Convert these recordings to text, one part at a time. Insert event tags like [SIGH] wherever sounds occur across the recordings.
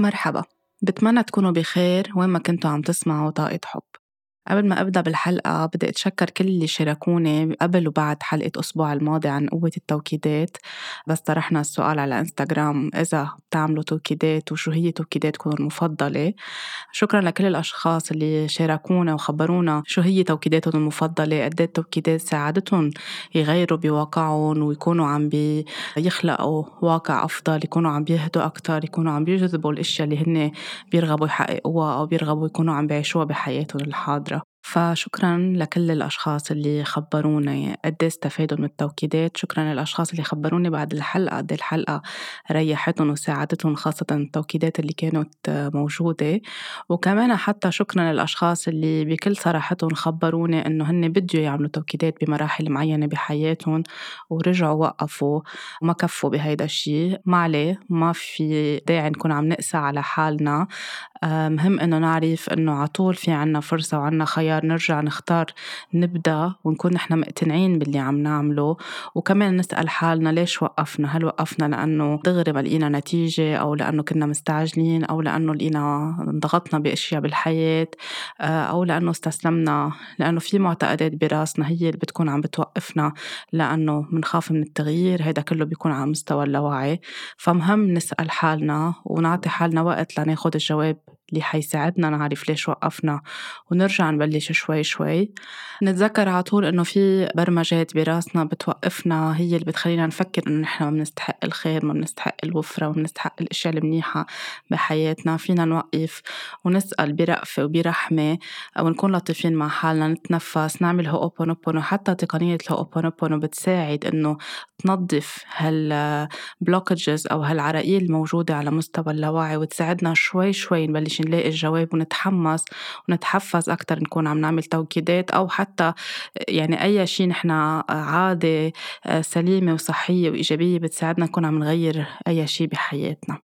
مرحبا. بتمنى تكونوا بخير وين ما كنتوا عم تسمعوا طاقة حب. قبل ما أبدأ بالحلقة بدي أتشكر كل اللي شاركوني قبل وبعد حلقة الأسبوع الماضي عن قوة التوكيدات. بس طرحنا السؤال على إنستغرام إذا بتعملوا توكيدات وشو هي توكيداتكم المفضلة. شكرا لكل الأشخاص اللي شاركونا وخبرونا شو هي توكيداتهم المفضلة قد التوكيدات ساعدتهم يغيروا بواقعهم ويكونوا عم بيخلقوا واقع أفضل يكونوا عم بيهدوا أكتر يكونوا عم بيجذبوا الأشياء اللي هن بيرغبوا يحققوها أو بيرغبوا يكونوا عم بيعيشوها بحياتهم الحاضرة. فشكرا لكل الأشخاص اللي خبروني قد إيه استفادوا من التوكيدات شكرا للأشخاص اللي خبروني بعد الحلقة قد إيه الحلقة ريحتهم وساعدتهم خاصة التوكيدات اللي كانت موجودة. وكمان حتى شكرا للأشخاص اللي بكل صراحتهم خبروني إنه هن بدوا يعملوا توكيدات بمراحل معينة بحياتهم ورجعوا وقفوا وما كفوا بهيدا الشيء ما عليه ما في داعي نكون عم نقسى على حالنا. مهم إنه نعرف إنه عطول في عنا فرصة وعنا خيار نرجع نختار نبدأ ونكون نحن مقتنعين باللي عم نعمله. وكمان نسأل حالنا ليش وقفنا؟ هل وقفنا لأنه دغري ما لقينا نتيجة أو لأنه كنا مستعجلين أو لأنه لقينا انضغطنا بأشياء بالحياة؟ أو لأنه استسلمنا؟ لأنه في معتقدات براسنا هي اللي بتكون عم بتوقفنا لأنه منخاف من التغيير هيدا كله بيكون على مستوى اللاوعي. فمهم نسأل حالنا ونعطي حالنا وقت لناخد الجواب اللي حيساعدنا نعرف ليش وقفنا. ونرجع نبلش شوي شوي. نتذكر على طول إنه في برمجات براسنا بتوقفنا هي اللي بتخلينا نفكر إنه نحن ما بنستحق الخير ما بنستحق الوفرة ما بنستحق الأشياء المنيحة بحياتنا. فينا نوقف ونسأل برأفة وبرحمة ونكون لطيفين مع حالنا نتنفس نعمل هوبونوبونو حتى تقنية الهوبونوبونو بتساعد إنه تنظف هالبلوكجز أو هالعراقيل الموجودة على مستوى اللاوعي وتساعدنا شوي شوي نبلش نبلش نلاقي الجواب ونتحمس ونتحفز أكتر نكون عم نعمل توكيدات أو حتى يعني أي شيء نحن عادة سليمة وصحية وإيجابية بتساعدنا نكون عم نغير أي شيء بحياتنا.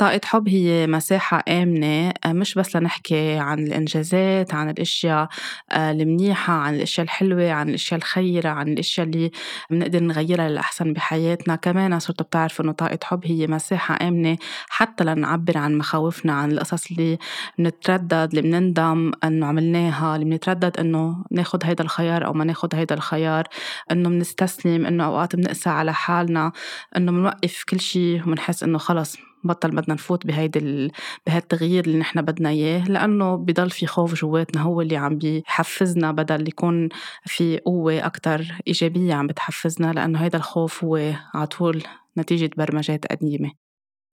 طاقة حب هي مساحة آمنة آه، مش بس لنحكي عن الإنجازات عن الأشياء آه، المنيحة عن الأشياء الحلوة عن الأشياء الخيرة عن الأشياء اللي بنقدر نغيرها للأحسن بحياتنا. كمان صرتوا بتعرفوا إنه طاقة حب هي مساحة آمنة حتى لنعبر عن مخاوفنا عن القصص اللي بنتردد اللي بنندم إنه عملناها اللي بنتردد إنه ناخد هيدا الخيار أو ما ناخد هيدا الخيار. إنه بنستسلم إنه أوقات بنقسى على حالنا إنه بنوقف كل شيء وبنحس إنه خلص بطل بدنا نفوت بهيدي ال... بهالتغيير اللي نحن بدنا إياه لأنه بضل في خوف جواتنا هو اللي عم بيحفزنا بدل يكون في قوة أكثر إيجابية عم بتحفزنا لأنه هيدا الخوف هو على طول نتيجة برمجات قديمة.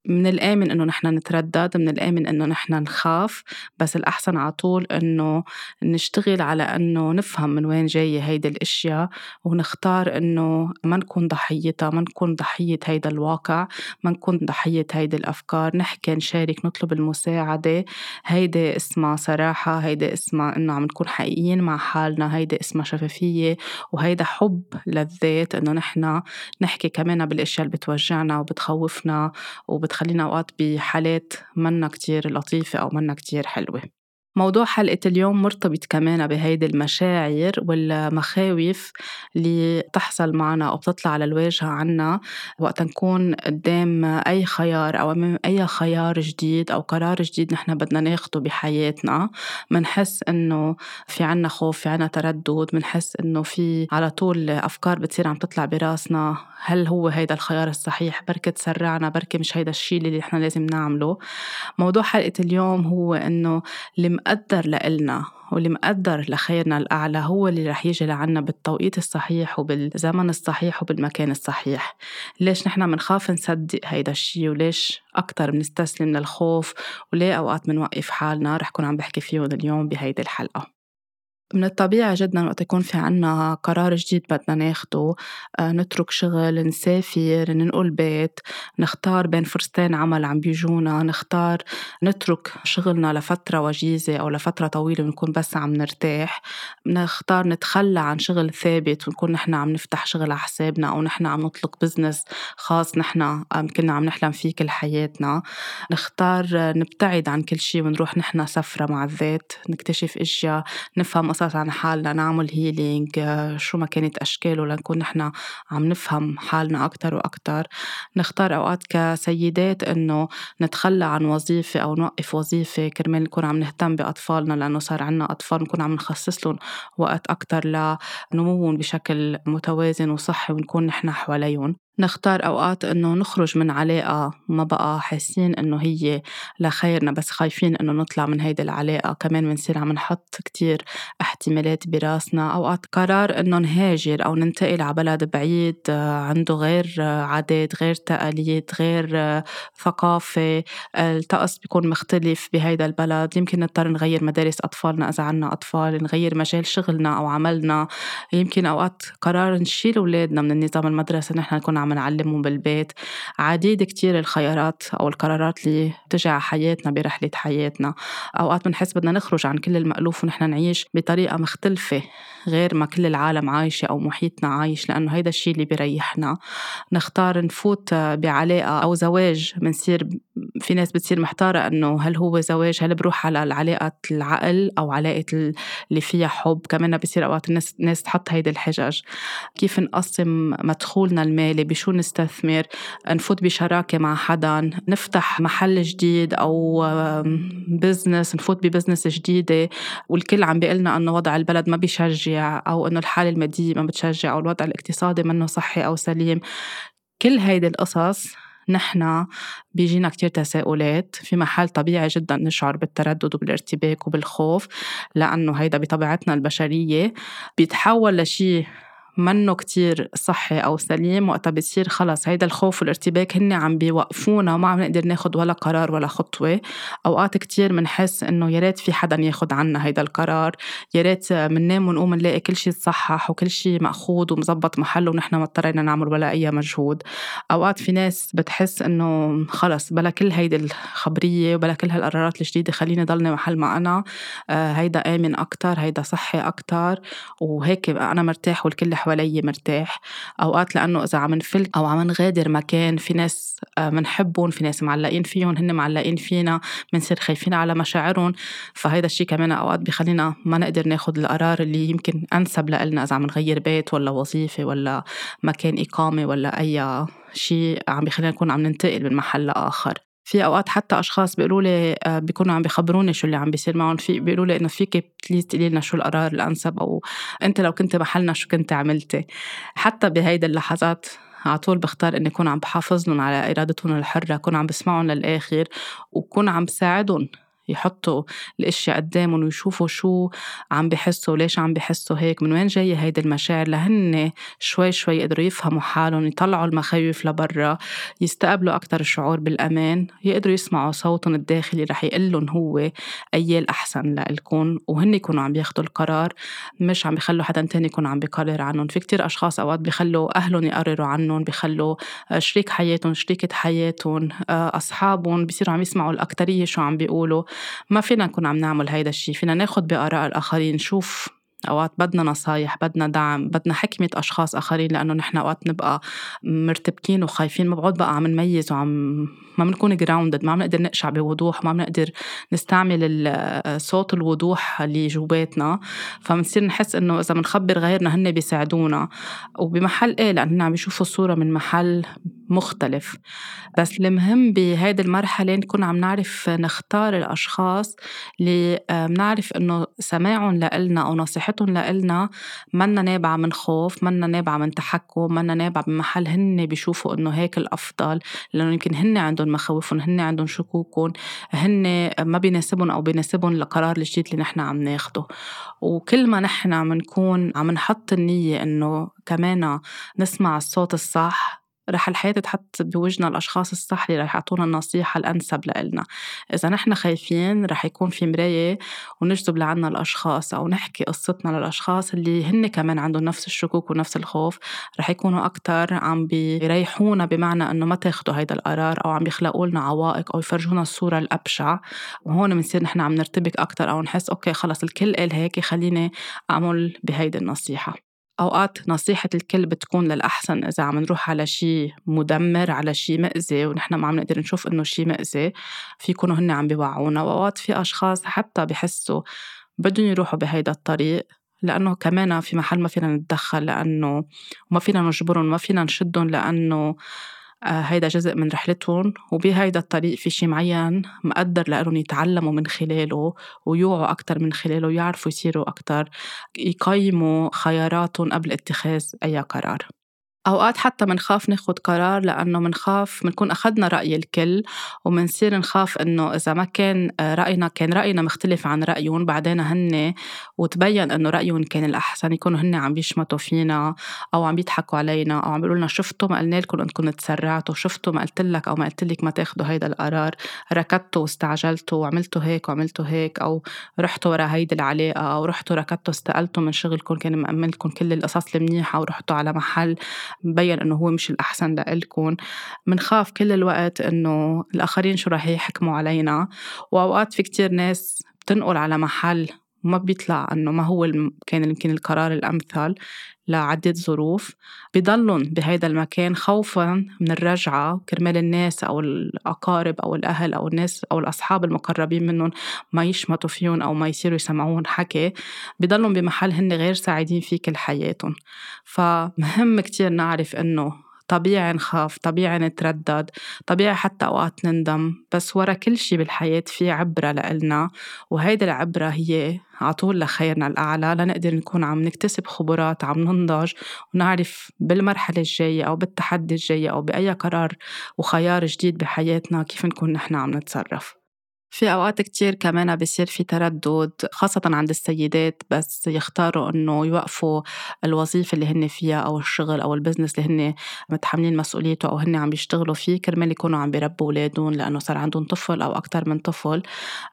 من الآمن إنه نحن نتردد من الآمن إنه نحن نخاف بس الأحسن على طول إنه نشتغل على إنه نفهم من وين جاية هيدي الأشياء ونختار إنه ما نكون ضحيتها ما نكون ضحية هيدا الواقع ما نكون ضحية هيدي الأفكار نحكي نشارك نطلب المساعدة. هيدي اسمها صراحة هيدي اسمها إنه عم نكون حقيقيين مع حالنا هيدي اسمها شفافية وهيدا حب للذات إنه نحن نحكي كمان بالأشياء اللي بتوجعنا وبتخوفنا وبت بتخلينا أوقات بحالات منا كتير لطيفة أو منا كتير حلوة. موضوع حلقة اليوم مرتبط كمان بهيدي المشاعر والمخاوف اللي تحصل معنا أو بتطلع على الواجهة عنا وقت نكون قدام أي خيار أو أمام أي خيار جديد أو قرار جديد نحن بدنا ناخده بحياتنا. منحس إنه في عنا خوف في عنا تردد منحس إنه في على طول أفكار بتصير عم تطلع براسنا. هل هو هيدا الخيار الصحيح؟ بركة تسرعنا بركة مش هيدا الشيء اللي نحن لازم نعمله. موضوع حلقة اليوم هو إنه مقدر لإلنا واللي مقدر لخيرنا الأعلى هو اللي رح يجي لعنا بالتوقيت الصحيح وبالزمن الصحيح وبالمكان الصحيح. ليش نحن منخاف نصدق هيدا الشيء وليش أكتر بنستسلم للخوف وليه أوقات بنوقف حالنا؟ رح كون عم بحكي فيهم اليوم بهيدي الحلقة. من الطبيعي جدا وقت يكون في عنا قرار جديد بدنا ناخده آه، نترك شغل نسافر ننقل بيت نختار بين فرصتين عمل عم بيجونا نختار نترك شغلنا لفترة وجيزة أو لفترة طويلة ونكون بس عم نرتاح نختار نتخلى عن شغل ثابت ونكون نحن عم نفتح شغل على حسابنا أو نحن عم نطلق بزنس خاص نحن كنا عم نحلم فيه كل حياتنا نختار نبتعد عن كل شيء ونروح نحن سفرة مع الذات نكتشف أشياء نفهم نتنصت عن حالنا نعمل هيلينج شو ما كانت أشكاله لنكون نحن عم نفهم حالنا أكتر وأكتر. نختار أوقات كسيدات إنه نتخلى عن وظيفة أو نوقف وظيفة كرمال نكون عم نهتم بأطفالنا لأنه صار عنا أطفال نكون عم نخصص لهم وقت أكتر لنموهم بشكل متوازن وصحي ونكون نحن حواليهم. نختار أوقات إنه نخرج من علاقة ما بقى حاسين إنه هي لخيرنا بس خايفين إنه نطلع من هيدي العلاقة. كمان بنصير عم نحط كتير احتمالات براسنا. أوقات قرار إنه نهاجر أو ننتقل على بلد بعيد عنده غير عادات غير تقاليد غير ثقافة. الطقس بيكون مختلف بهيدا البلد. يمكن نضطر نغير مدارس أطفالنا إذا عنا أطفال نغير مجال شغلنا أو عملنا. يمكن أوقات قرار نشيل أولادنا من النظام المدرسي نحن نكون نعلمهم بالبيت عديد كتير الخيارات أو القرارات اللي بتجي على حياتنا برحلة حياتنا. أوقات بنحس بدنا نخرج عن كل المألوف ونحن نعيش بطريقة مختلفة غير ما كل العالم عايشة أو محيطنا عايش لأنه هيدا الشيء اللي بيريحنا. نختار نفوت بعلاقة أو زواج بنصير في ناس بتصير محتارة إنه هل هو زواج هل بروح على العلاقة العقل أو علاقة اللي فيها حب. كمان بصير أوقات الناس ناس تحط هيدي الحجج. كيف نقسم مدخولنا المالي بشو نستثمر؟ نفوت بشراكة مع حدا نفتح محل جديد أو business نفوت ب business جديدة. والكل عم بيقلنا أنه وضع البلد ما بيشجع أو أنه الحالة المادية ما بتشجع أو الوضع الاقتصادي منه صحي أو سليم. كل هيدي القصص نحن بيجينا كتير تساؤلات. في محل طبيعي جدا نشعر بالتردد وبالارتباك وبالخوف لأنه هيدا بطبيعتنا البشرية بيتحول لشي منه كتير صحي أو سليم وقتها بصير خلص. هيدا الخوف والارتباك هن عم بيوقفونا وما عم نقدر ناخد ولا قرار ولا خطوة. أوقات كتير منحس إنه يا ريت في حدا ياخد عنا هيدا القرار. يا ريت مننام ونقوم نلاقي كل شيء تصحح وكل شيء مأخوذ ومزبط محله ونحن ما اضطرينا نعمل ولا أي مجهود. أوقات في ناس بتحس إنه خلص بلا كل هيدي الخبرية وبلا كل هالقرارات الجديدة خليني ضلني محل ما أنا. آه، هيدا آمن أكتر هيدا صحي أكتر. وهيك أنا مرتاح والكل حوالي مرتاح. أوقات لأنه إذا عم نفل أو عم نغادر مكان في ناس منحبهم آه، في ناس معلقين فيهم هن معلقين فينا بنصير خايفين على مشاعرهم. فهيدا الشيء كمان أوقات بخلينا ما نقدر ناخد القرار اللي يمكن أنسب لنا إذا عم نغير بيت ولا وظيفة ولا مكان إقامة ولا أي شيء عم بخلينا نكون عم ننتقل من محل لآخر. في أوقات حتى أشخاص بيقولوا لي آه، بيكونوا عم بيخبروني شو اللي عم بيصير معهم. في بيقولوا لي إنه فيك please تقولي لنا شو القرار الأنسب أو أنت لو كنت محلنا شو كنت عملتي. حتى بهيدي اللحظات على طول بختار إني أكون عم بحافظ على إرادتهم الحرة أكون عم بسمعهم للآخر وكون عم بساعدهم. يحطوا الاشياء قدامهم ويشوفوا شو عم بحسوا وليش عم بحسوا هيك من وين جاية هيدي المشاعر؟ لهن شوي شوي قدروا يفهموا حالهم يطلعوا المخاوف لبرا يستقبلوا أكتر الشعور بالأمان يقدروا يسمعوا صوتهم الداخلي رح يقلن هو أي الأحسن لإلكم وهن يكونوا عم بياخدوا القرار مش عم بيخلوا حدا تاني يكون عم بيقرر عنهم في كتير أشخاص أوقات بيخلوا أهلهم يقرروا عنهم بيخلوا شريك حياتهم شريكة حياتهم أصحابهم بيصيروا عم يسمعوا الأكترية شو عم بيقولوا. ما فينا نكون عم نعمل هيدا الشيء فينا ناخد بآراء الآخرين نشوف أوقات بدنا نصايح بدنا دعم بدنا حكمة أشخاص آخرين لأنه نحن أوقات نبقى مرتبكين وخايفين ما بقى عم نميز وعم ما بنكون جراوندد ما عم نقدر نقشع بوضوح ما عم نقدر نستعمل [HESITATION] صوت الوضوح اللي جواتنا فبنصير نحس إنه إذا بنخبر غيرنا هن بيساعدونا. وبمحل إيه لأن عم بيشوفوا الصورة من محل مختلف. بس المهم بهيدي المرحلة نكون عم نعرف نختار الأشخاص اللي [HESITATION] بنعرف إنه سماعهم لإلنا أو نصيحتهم لإلنا منا نابعة من خوف منا نابعة من تحكم منا نابعة من محل هن بيشوفوا إنه هيك الأفضل لأنه يمكن هن عندهم مخاوفهم هن عندهم شكوكهم هن ما بيناسبهم أو بيناسبهم القرار الجديد اللي نحن عم ناخده. وكل ما نحن عم نكون عم نحط النية إنه كمان نسمع الصوت الصح رح الحياة تحط بوجنا الأشخاص الصح اللي رح يعطونا النصيحة الأنسب لإلنا. إذا نحن خايفين رح يكون في مراية ونجذب لعنا الأشخاص أو نحكي قصتنا للأشخاص اللي هن كمان عندهم نفس الشكوك ونفس الخوف رح يكونوا أكتر عم بيريحونا بمعنى إنه ما تاخدوا هيدا القرار أو عم بيخلقوا لنا عوائق أو يفرجونا الصورة الأبشع. وهون بنصير نحن عم نرتبك أكتر أو نحس أوكي خلص الكل قال هيك خليني أعمل بهيدي النصيحة. أوقات نصيحة الكل بتكون للأحسن إذا عم نروح على شيء مدمر على شيء مأذي ونحن ما عم نقدر نشوف إنه شيء مأذي في يكونوا هن عم بيوعونا. وأوقات في أشخاص حتى بحسوا بدهم يروحوا بهيدا الطريق لأنه كمان في محل ما فينا نتدخل لأنه ما فينا نجبرهم ما فينا نشدهم لأنه هيدا جزء من رحلتهم وبهيدا الطريق في شي معين مقدر لهم يتعلموا من خلاله ويوعوا أكتر من خلاله ويعرفوا يصيروا أكتر يقيموا خياراتهم قبل اتخاذ أي قرار. أوقات حتى منخاف ناخد قرار لأنه منخاف منكون أخدنا رأي الكل ومنصير نخاف إنه إذا ما كان آه، رأينا كان رأينا مختلف عن رأيهم بعدين هن وتبين إنه رأيهم كان الأحسن يكونوا هن عم بيشمتوا فينا أو عم بيضحكوا علينا أو عم بيقولوا لنا شفتوا ما قلنا لكم إنكم تسرعتوا شفتوا ما قلت لك أو ما قلت لك ما تاخدوا هيدا القرار ركضتوا واستعجلتوا وعملتوا هيك وعملتوا هيك أو رحتوا ورا هيدي العلاقة أو رحتوا ركضتوا استقلتوا من شغلكم كان مأمن لكم كل القصص المنيحة ورحتوا على محل. مبين إنه هو مش الأحسن لإلكم. بنخاف كل الوقت إنه الآخرين شو راح يحكموا علينا. وأوقات في كتير ناس بتنقل على محل وما بيطلع إنه ما هو كان يمكن القرار الأمثل. لعدة ظروف بضلن بهيدا المكان خوفا من الرجعة كرمال الناس أو الأقارب أو الأهل أو الناس أو الأصحاب المقربين منهم ما يشمتوا فيهم أو ما يصيروا يسمعون حكي بضلن بمحل هن غير سعيدين فيه كل حياتهم فمهم كتير نعرف إنه طبيعي نخاف طبيعي نتردد طبيعي حتى أوقات نندم بس ورا كل شي بالحياة في عبرة لإلنا وهيدي العبرة هي عطول لخيرنا الأعلى لنقدر نكون عم نكتسب خبرات عم ننضج ونعرف بالمرحلة الجاية أو بالتحدي الجاي أو بأي قرار وخيار جديد بحياتنا كيف نكون نحن عم نتصرف. في أوقات كتير كمان بيصير في تردد خاصة عند السيدات بس يختاروا إنه يوقفوا الوظيفة اللي هن فيها أو الشغل أو البزنس اللي هن متحملين مسؤوليته أو هن عم بيشتغلوا فيه كرمال يكونوا عم بيربوا أولادهم لأنه صار عندهم طفل أو أكتر من طفل.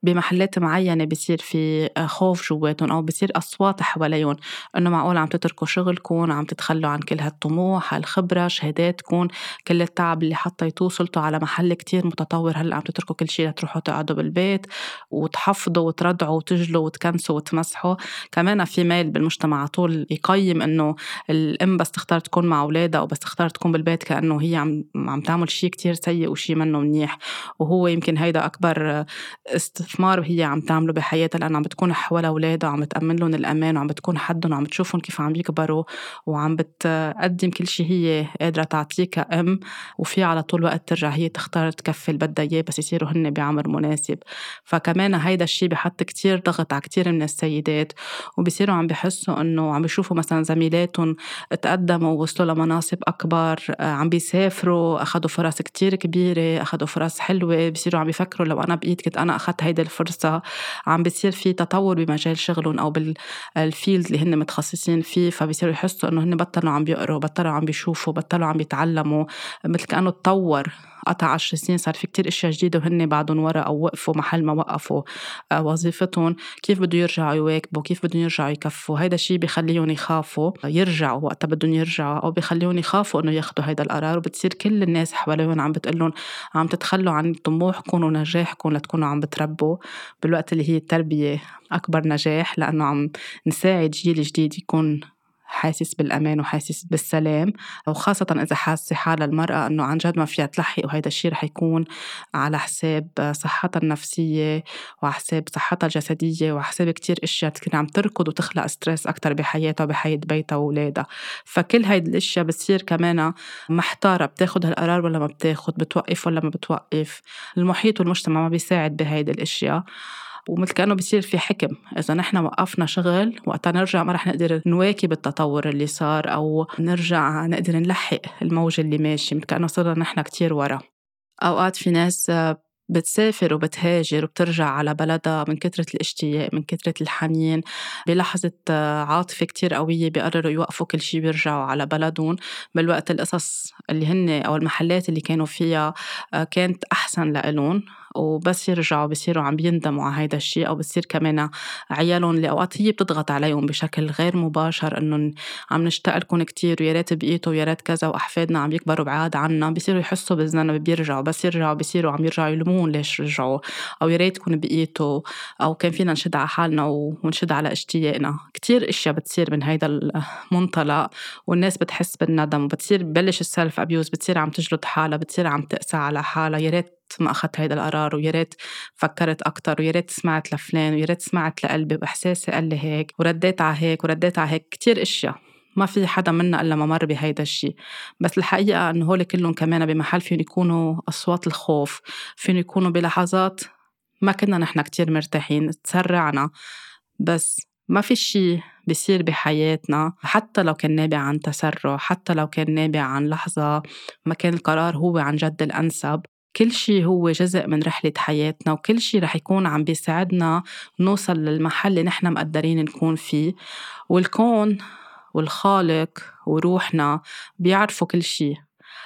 بمحلات معينة بيصير في خوف جواتهم أو بيصير أصوات حواليهم إنه معقول عم تتركوا شغلكم عم تتخلوا عن كل هالطموح هالخبرة شهاداتكم كل التعب اللي حطيتوه وصلتوا على محل كتير متطور هلأ عم تتركوا كل شيء لتروحوا تقعدوا بالبيت وتحفظوا وتردعوا وتجلوا وتكنسوا وتمسحوا. كمان في ميل بالمجتمع على طول يقيم إنه الأم بس تختار تكون مع أولادها أو بس تختار تكون بالبيت كأنه هي عم عم تعمل شيء كتير سيء وشيء منه منيح. وهو يمكن هيدا أكبر استثمار هي عم تعمله بحياتها لأنه عم بتكون حول أولادها وعم بتأمن لهم الأمان وعم بتكون حدهم وعم بتشوفهم كيف عم يكبروا وعم بتقدم كل شيء هي قادرة تعطيه كأم. وفي على طول وقت ترجع هي تختار تكفي اللي بدها إياه بس يصيروا هن بعمر مناسب. فكمان هيدا الشيء بحط كتير ضغط على كتير من السيدات وبصيروا عم بحسوا إنه عم بيشوفوا مثلا زميلاتهم تقدموا ووصلوا لمناصب أكبر آه، عم بيسافروا اخذوا فرص كتير كبيرة اخذوا فرص حلوة بصيروا عم بيفكروا لو أنا بإيد كنت أنا اخذت هيدي الفرصة. عم بيصير في تطور بمجال شغلهم أو بالفيلد اللي هن متخصصين فيه فبصيروا يحسوا إنه هن بطلوا عم بيقروا بطلوا عم بيشوفوا بطلوا عم بيتعلموا مثل كأنه تطور. قطع عشر سنين صار في كتير أشياء جديدة وهن بعدهم ورا أو وقفوا محل ما وقفوا آه، وظيفتهم كيف بده يرجعوا يواكبوا؟ كيف بدهم يرجعوا يكفوا؟ هيدا الشيء بخليهم يخافوا. يرجعوا وقتها بدهم يرجعوا أو بخليهم يخافوا إنه ياخذوا هيدا القرار. وبتصير كل الناس حواليهم عم بتقول عم تتخلوا عن طموحكم ونجاحكم لتكونوا عم بتربوا بالوقت اللي هي التربية أكبر نجاح لأنه عم نساعد جيل جديد يكون حاسس بالأمان وحاسس بالسلام وخاصة إذا حاسة حالها المرأة إنه عن جد ما فيها تلحق وهيدا الشيء رح يكون على حساب صحتها النفسية وعلى حساب صحتها الجسدية وعلى حساب كتير أشياء تكون عم تركض وتخلق ستريس أكتر بحياتها وبحياة بيتها وولادها فكل هيدي الأشياء بتصير كمان محتارة بتاخد هالقرار ولا ما بتاخد بتوقف ولا ما بتوقف. المحيط والمجتمع ما بيساعد بهيدي الأشياء. ومثل كأنه بصير في حكم. إذا نحن وقفنا شغل وقتها نرجع ما رح نقدر نواكب التطور اللي صار أو نرجع نقدر نلحق الموج اللي ماشي مثل كأنه صرنا نحن كتير ورا. أوقات في ناس بتسافر وبتهاجر وبترجع على بلدها من كثرة الاشتياق من كثرة الحنين. بلحظة عاطفة كتير قوية بيقرروا يوقفوا كل شيء ويرجعوا على بلدهم. بالوقت القصص اللي هن أو المحلات اللي كانوا فيها كانت أحسن لإلهم. وبس يرجعوا بصيروا عم بيندموا على هيدا الشيء أو بصير كمان عيالهم اللي أوقات هي بتضغط عليهم بشكل غير مباشر انه عم نشتاق لكم كثير ويا ريت بقيتوا ويا ريت كذا وأحفادنا عم يكبروا بعاد عنا. بصيروا يحسوا بالذنب بيرجعوا. بس يرجعوا بصيروا عم يرجعوا يلومون ليش رجعوا أو يا ريتكم بقيتوا أو كان فينا نشد على حالنا ونشد على إشتياقنا. كثير أشياء بتصير من هيدا المنطلق والناس بتحس بالندم وبتصير ببلش ال self abuse بتصير عم تجلد حالها بتصير عم تقسى على حالها. يا ريت ما أخذت هيدا القرار ويا ريت فكرت أكتر ويا ريت سمعت لفلان ويا ريت سمعت لقلبي وإحساسي قال لي هيك ورديت على هيك ورديت على هيك. كتير أشياء. ما في حدا منا إلا ما مر بهيدا الشيء بس الحقيقة إنه هول كلهم كمان بمحل فيهم يكونوا أصوات الخوف فيهم يكونوا بلحظات ما كنا نحن كتير مرتاحين تسرعنا. بس ما في شيء بيصير بحياتنا حتى لو كان نابع عن تسرع حتى لو كان نابع عن لحظة ما كان القرار هو عن جد الأنسب. كل شيء هو جزء من رحلة حياتنا وكل شيء رح يكون عم بيساعدنا نوصل للمحل اللي نحن مقدرين نكون فيه. والكون والخالق وروحنا بيعرفوا كل شيء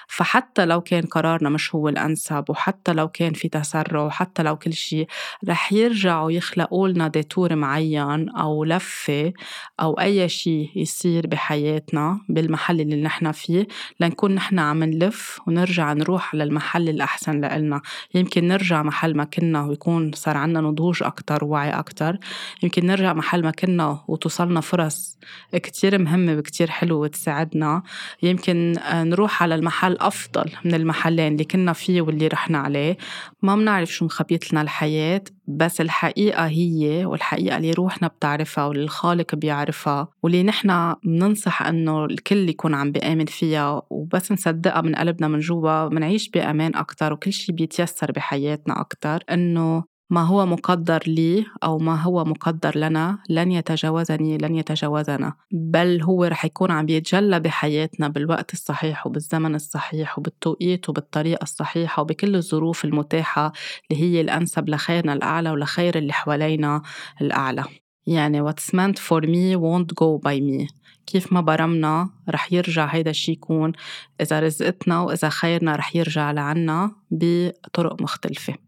فحتى لو كان قرارنا مش هو الأنسب وحتى لو كان في تسرع وحتى لو كل شيء رح يرجعوا يخلقوا لنا ديتور معين أو لفة أو أي شيء يصير بحياتنا بالمحل اللي نحن فيه لنكون نحن عم نلف ونرجع نروح للمحل الأحسن لإلنا. يمكن نرجع محل ما كنا ويكون صار عنا نضوج أكتر ووعي أكتر. يمكن نرجع محل ما كنا وتوصلنا فرص كتير مهمة وكتير حلوة وتساعدنا يمكن نروح على المحل أفضل من المحلين اللي كنا فيه واللي رحنا عليه. ما بنعرف شو مخبيت لنا الحياة بس الحقيقة هي والحقيقة اللي روحنا بتعرفها واللي الخالق بيعرفها. واللي نحن بننصح إنه الكل يكون عم بيآمن فيها وبس نصدقها من قلبنا من جوا بنعيش بأمان أكتر وكل شي بيتيسر بحياتنا أكتر. إنه ما هو مقدر لي أو ما هو مقدر لنا لن يتجاوزني لن يتجاوزنا بل هو رح يكون عم يتجلى بحياتنا بالوقت الصحيح وبالزمن الصحيح وبالتوقيت وبالطريقة الصحيحة وبكل الظروف المتاحة اللي هي الأنسب لخيرنا الأعلى ولخير اللي حوالينا الأعلى. يعني what's meant for me won't go by me. كيف ما برمنا رح يرجع هيدا الشي يكون إذا رزقتنا وإذا خيرنا رح يرجع لعنا بطرق مختلفة.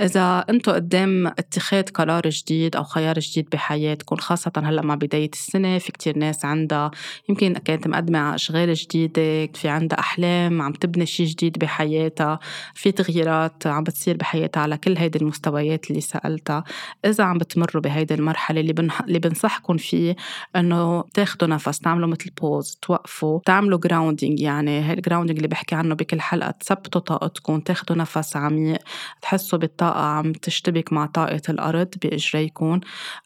إذا أنتم قدام اتخاذ قرار جديد أو خيار جديد بحياتكم خاصة هلأ مع بداية السنة في كتير ناس عندها يمكن كانت مقدمة على أشغال جديدة في عندها أحلام عم تبني شي جديد بحياتها في تغييرات عم بتصير بحياتها على كل هيدي المستويات اللي سألتها. إذا عم بتمروا بهيدي المرحلة اللي, بنح... اللي بنصحكم فيه إنه تاخدوا نفس تعملوا مثل pause توقفوا تعملوا grounding يعني هي ال grounding اللي بحكي عنه بكل حلقة تثبتوا طاقتكم تاخدوا نفس عميق تحسوا بالطاقة طاقة عم تشتبك مع طاقة الأرض بإجريكم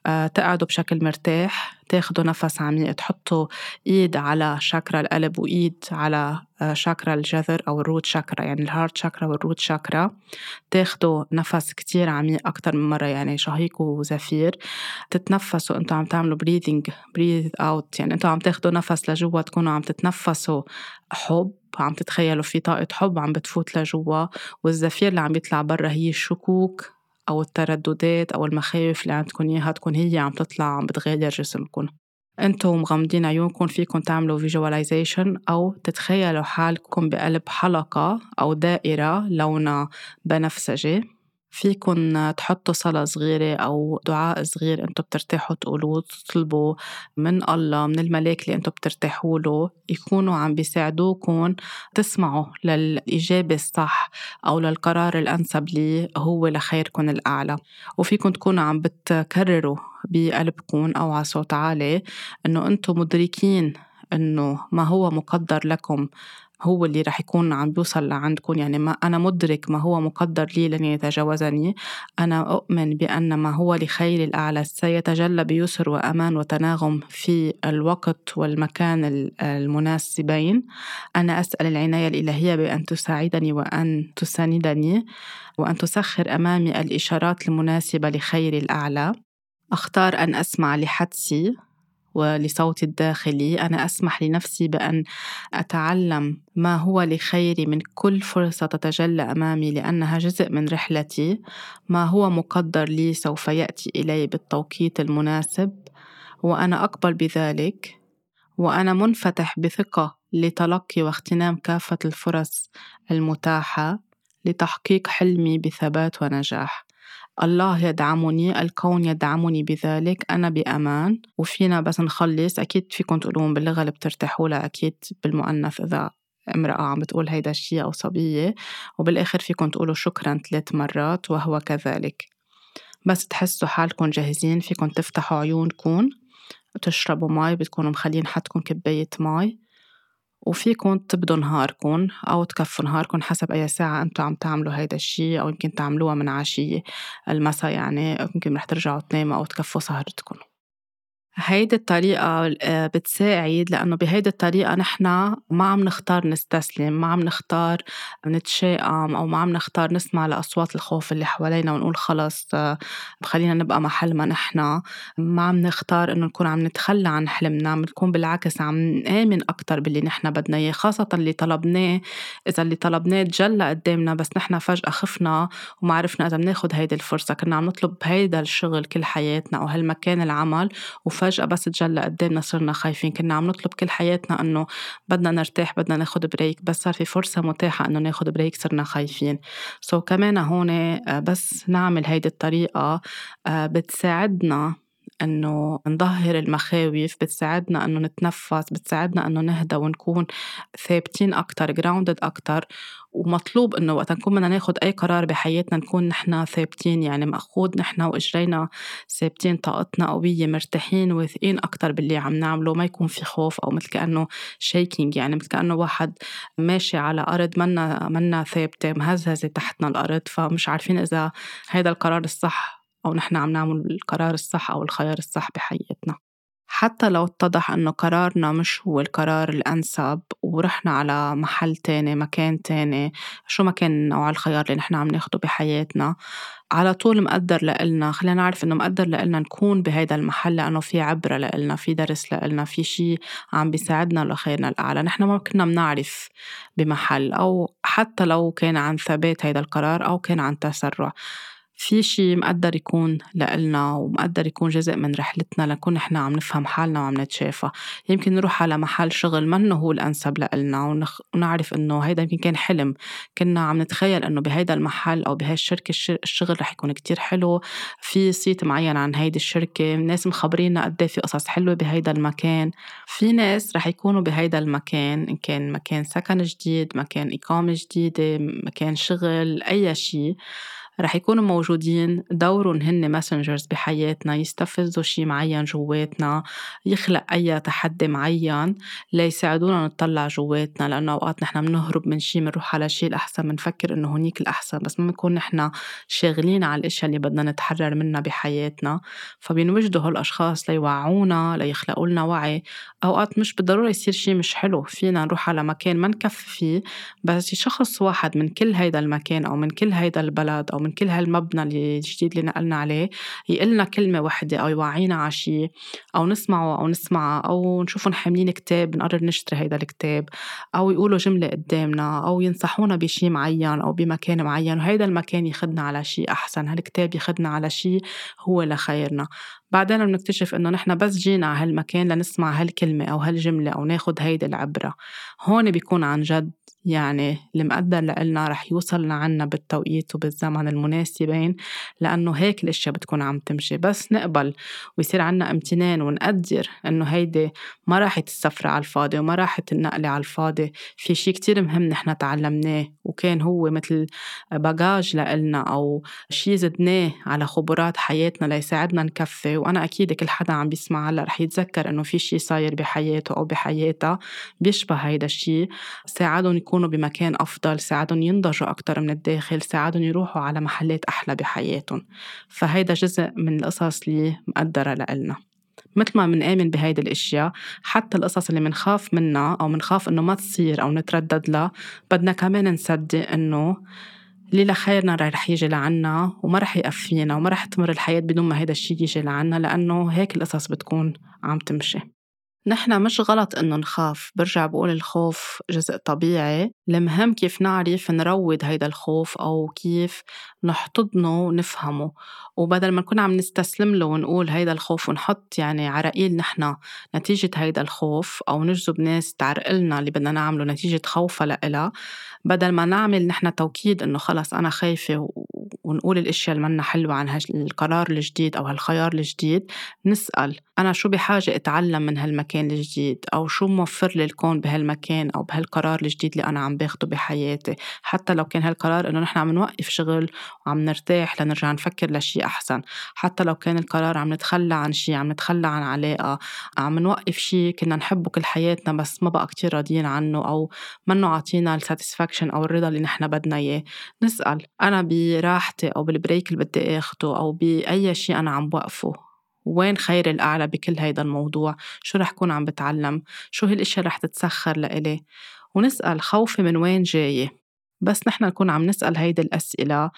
آه، تقعدوا بشكل مرتاح تاخدوا نفس عميق تحطوا إيد على شاكرا القلب وإيد على آه، شاكرا الجذر أو ال root chakra يعني ال heart chakra وال root chakra. تاخدوا نفس كتير عميق أكتر من مرة يعني شهيق وزفير. تتنفسوا أنتوا عم تعملوا breathing breathe out يعني أنتوا عم تاخدوا نفس لجوا تكونوا عم تتنفسوا حب. عم تتخيلوا في طاقة حب عم بتفوت لجوا والزفير اللي عم يطلع برا هي الشكوك أو الترددات أو المخاوف اللي عندكم إياها تكون هي عم تطلع عم بتغير جسمكم أنتم مغمضين عيونكم فيكم تعملوا visualization أو تتخيلوا حالكم بقلب حلقة أو دائرة لونها بنفسجي. فيكن تحطوا صلاة صغيرة أو دعاء صغير أنتوا بترتاحوا تقولوه تطلبوا من الله من الملاك اللي أنتوا بترتاحوا له يكونوا عم بيساعدوكم تسمعوا للإجابة الصح أو للقرار الأنسب اللي هو لخيركم الأعلى. وفيكم تكونوا عم بتكرروا بقلبكم أو على صوت عالي إنه أنتوا مدركين إنه ما هو مقدر لكم هو اللي رح يكون عم بيوصل لعندكم. يعني ما أنا مدرك ما هو مقدر لي لن يتجاوزني. أنا أؤمن بأن ما هو لخير الأعلى سيتجلى بيسر وأمان وتناغم في الوقت والمكان المناسبين. أنا أسأل العناية الإلهية بأن تساعدني وأن تساندني وأن تسخر أمامي الإشارات المناسبة لخير الأعلى. أختار أن أسمع لحدسي. ولصوتي الداخلي أنا أسمح لنفسي بأن أتعلم ما هو لخيري من كل فرصة تتجلى أمامي لأنها جزء من رحلتي. ما هو مقدر لي سوف يأتي إلي بالتوقيت المناسب؟ وأنا أقبل بذلك. وأنا منفتح بثقة لتلقي واغتنام كافة الفرص المتاحة لتحقيق حلمي بثبات ونجاح. الله يدعمني الكون يدعمني بذلك أنا بأمان. وفينا بس نخلص. أكيد فيكم تقولون باللغة اللي بترتاحوا لها أكيد بالمؤنث إذا امرأة عم بتقول هيدا الشيء أو صبية. وبالآخر فيكم تقولوا شكرا ثلاث مرات وهو كذلك. بس تحسوا حالكم جاهزين فيكم تفتحوا عيونكم وتشربوا مي بتكونوا مخلين حدكم كباية مي وفيكم تبدوا نهاركم أو تكفوا نهاركم حسب أي ساعة أنتوا عم تعملوا هيدا الشي أو يمكن تعملوها من عشية. المسا يعني يمكن رح ترجعوا تناموا أو تكفوا سهرتكم. هيدي الطريقة آه، بتساعد لأنه بهيدي الطريقة نحن ما عم نختار نستسلم ما عم نختار نتشائم أو ما عم نختار نسمع لأصوات الخوف اللي حوالينا ونقول خلص آه، خلينا نبقى محل ما نحن. ما عم نختار إنه نكون عم نتخلى عن حلمنا بنكون بالعكس عم نآمن أكتر باللي نحن بدنا إياه خاصة اللي طلبناه. إذا اللي طلبناه تجلى قدامنا بس نحن فجأة خفنا وما عرفنا إذا بناخد هيدي الفرصة. كنا عم نطلب هيدا الشغل كل حياتنا أو هالمكان العمل وف فجأة بس تجلى قدامنا صرنا خايفين. كنا عم نطلب كل حياتنا إنه بدنا نرتاح بدنا ناخد break بس صار في فرصة متاحة إنه ناخد break صرنا خايفين. so so كمان هون آه، بس نعمل هيدي الطريقة آه، بتساعدنا إنه نظهر المخاوف بتساعدنا إنه نتنفس بتساعدنا إنه نهدى ونكون ثابتين أكثر grounded أكثر ومطلوب إنه وقت نكون بدنا ناخذ أي قرار بحياتنا نكون نحن ثابتين يعني مأخوذ نحن وإجرينا ثابتين طاقتنا قوية مرتاحين واثقين أكثر باللي عم نعمله ما يكون في خوف أو مثل كأنه shaking يعني مثل كأنه واحد ماشي على أرض منا منا ثابتة مهزهزة تحتنا الأرض فمش عارفين إذا هذا القرار الصح أو نحن عم نعمل القرار الصح أو الخيار الصح بحياتنا. حتى لو اتضح إنه قرارنا مش هو القرار الأنسب ورحنا على محل تاني مكان تاني شو ما كان نوع الخيار اللي نحن عم ناخده بحياتنا على طول مقدر لإلنا خلينا نعرف إنه مقدر لإلنا نكون بهيدا المحل لأنه في عبرة لإلنا في درس لإلنا في شي عم بيساعدنا لخيرنا الأعلى. نحن ما كنا بنعرف بمحل أو حتى لو كان عن ثبات هيدا القرار أو كان عن تسرع. في شي مقدر يكون لإلنا ومقدر يكون جزء من رحلتنا لنكون نحن عم نفهم حالنا وعم نتشافى. يمكن نروح على محل شغل منه هو الأنسب لإلنا ونخ... ونعرف إنه هيدا يمكن كان حلم. كنا عم نتخيل إنه بهيدا المحل أو بهاي الشركة الشغل رح يكون كتير حلو. في صيت معين عن هيدي الشركة الناس مخبرينا قد إيه في قصص حلوة بهيدا المكان. في ناس رح يكونوا بهيدا المكان إن كان مكان سكن جديد مكان إقامة جديدة مكان شغل أي شي. رح يكونوا موجودين دورهم هن messengers بحياتنا يستفزوا شي معين جواتنا يخلق أي تحدي معين ليساعدونا نطلع جواتنا لأنه أوقات نحن بنهرب من شي بنروح على شي الأحسن بنفكر إنه هونيك الأحسن بس ما بنكون نحن شاغلين على الأشياء اللي بدنا نتحرر منها بحياتنا. فبينوجدوا هالأشخاص ليوعونا ليخلقوا لنا وعي. أوقات مش بالضرورة يصير شي مش حلو فينا نروح على مكان ما نكفي فيه بس شخص واحد من كل هيدا المكان أو من كل هيدا البلد أو من كل هالمبنى الجديد اللي نقلنا عليه يقلنا كلمة وحدة أو يوعينا على شيء أو نسمعه أو نسمعه أو نشوفهم حاملين كتاب نقرر نشتري هيدا الكتاب أو يقولوا جملة قدامنا أو ينصحونا بشيء معين أو بمكان معين وهيدا المكان يخدنا على شيء أحسن هالكتاب يخدنا على شيء هو لخيرنا. بعدين بنكتشف إنه نحن بس جينا على هالمكان لنسمع هالكلمة أو هالجملة أو ناخد هيدي العبرة هون بيكون عن جد يعني المقدر لإلنا رح يوصل لعنا بالتوقيت وبالزمن المناسبين لأنه هيك الأشياء بتكون عم تمشي. بس نقبل ويصير عنا امتنان ونقدر إنه هيدي ما راحت السفرة على الفاضي وما راحت النقلة على الفاضي. في شي كتير مهم نحن تعلمناه وكان هو مثل باجاج لإلنا أو شي زدناه على خبرات حياتنا ليساعدنا نكفي. وأنا أكيد كل حدا عم بيسمع هلأ رح يتذكر إنه في شي صاير بحياته أو بحياتها بيشبه هيدا الشي. ساعدهم يكون يكونوا بمكان أفضل ساعدهم ينضجوا أكتر من الداخل ساعدهم يروحوا على محلات أحلى بحياتهم. فهيدا جزء من القصص اللي مقدرة لإلنا. مثل ما منآمن بهيدي الأشياء حتى القصص اللي منخاف منها أو منخاف إنه ما تصير أو نتردد لها بدنا كمان نصدق إنه اللي لخيرنا رح يجي لعنا وما رح يقفينا وما رح تمر الحياة بدون ما هيدا الشي يجي لعنا لأنه هيك القصص بتكون عم تمشي. نحن مش غلط إنه نخاف برجع بقول الخوف جزء طبيعي. المهم كيف نعرف نروض هيدا الخوف أو كيف نحتضنه ونفهمه. وبدل ما نكون عم نستسلم له ونقول هيدا الخوف ونحط يعني عراقيل نحن نتيجة هيدا الخوف أو نجذب ناس تعرقلنا اللي بدنا نعمله نتيجة خوفها لإلها بدل ما نعمل نحن توكيد إنه خلص أنا خايفة ونقول الأشياء اللي منا حلوة عن هالقرار الجديد أو هالخيار الجديد نسأل أنا شو بحاجة أتعلم من هالمكان. هالمكان الجديد أو شو موفر لي الكون بهالمكان أو بهالقرار الجديد اللي أنا عم باخده بحياتي؟ حتى لو كان هالقرار إنه نحن عم نوقف شغل وعم نرتاح لنرجع نفكر لشي أحسن. حتى لو كان القرار عم نتخلى عن شي عم نتخلى عن علاقة عم نوقف شي كنا نحبه كل حياتنا بس ما بقى كتير راضيين عنه أو منه عاطينا ال satisfaction أو الرضا اللي نحن بدنا إياه. نسأل. أنا براحتي أو بال break اللي بدي آخده أو بأي شي أنا عم بوقفه وين خيري الأعلى بكل هيدا الموضوع؟ شو رح كون عم بتعلم؟ شو هالاشياء رح تتسخر لإلي؟ ونسأل خوفي من وين جاي بس نحن نكون عم نسأل هيدي الأسئلة.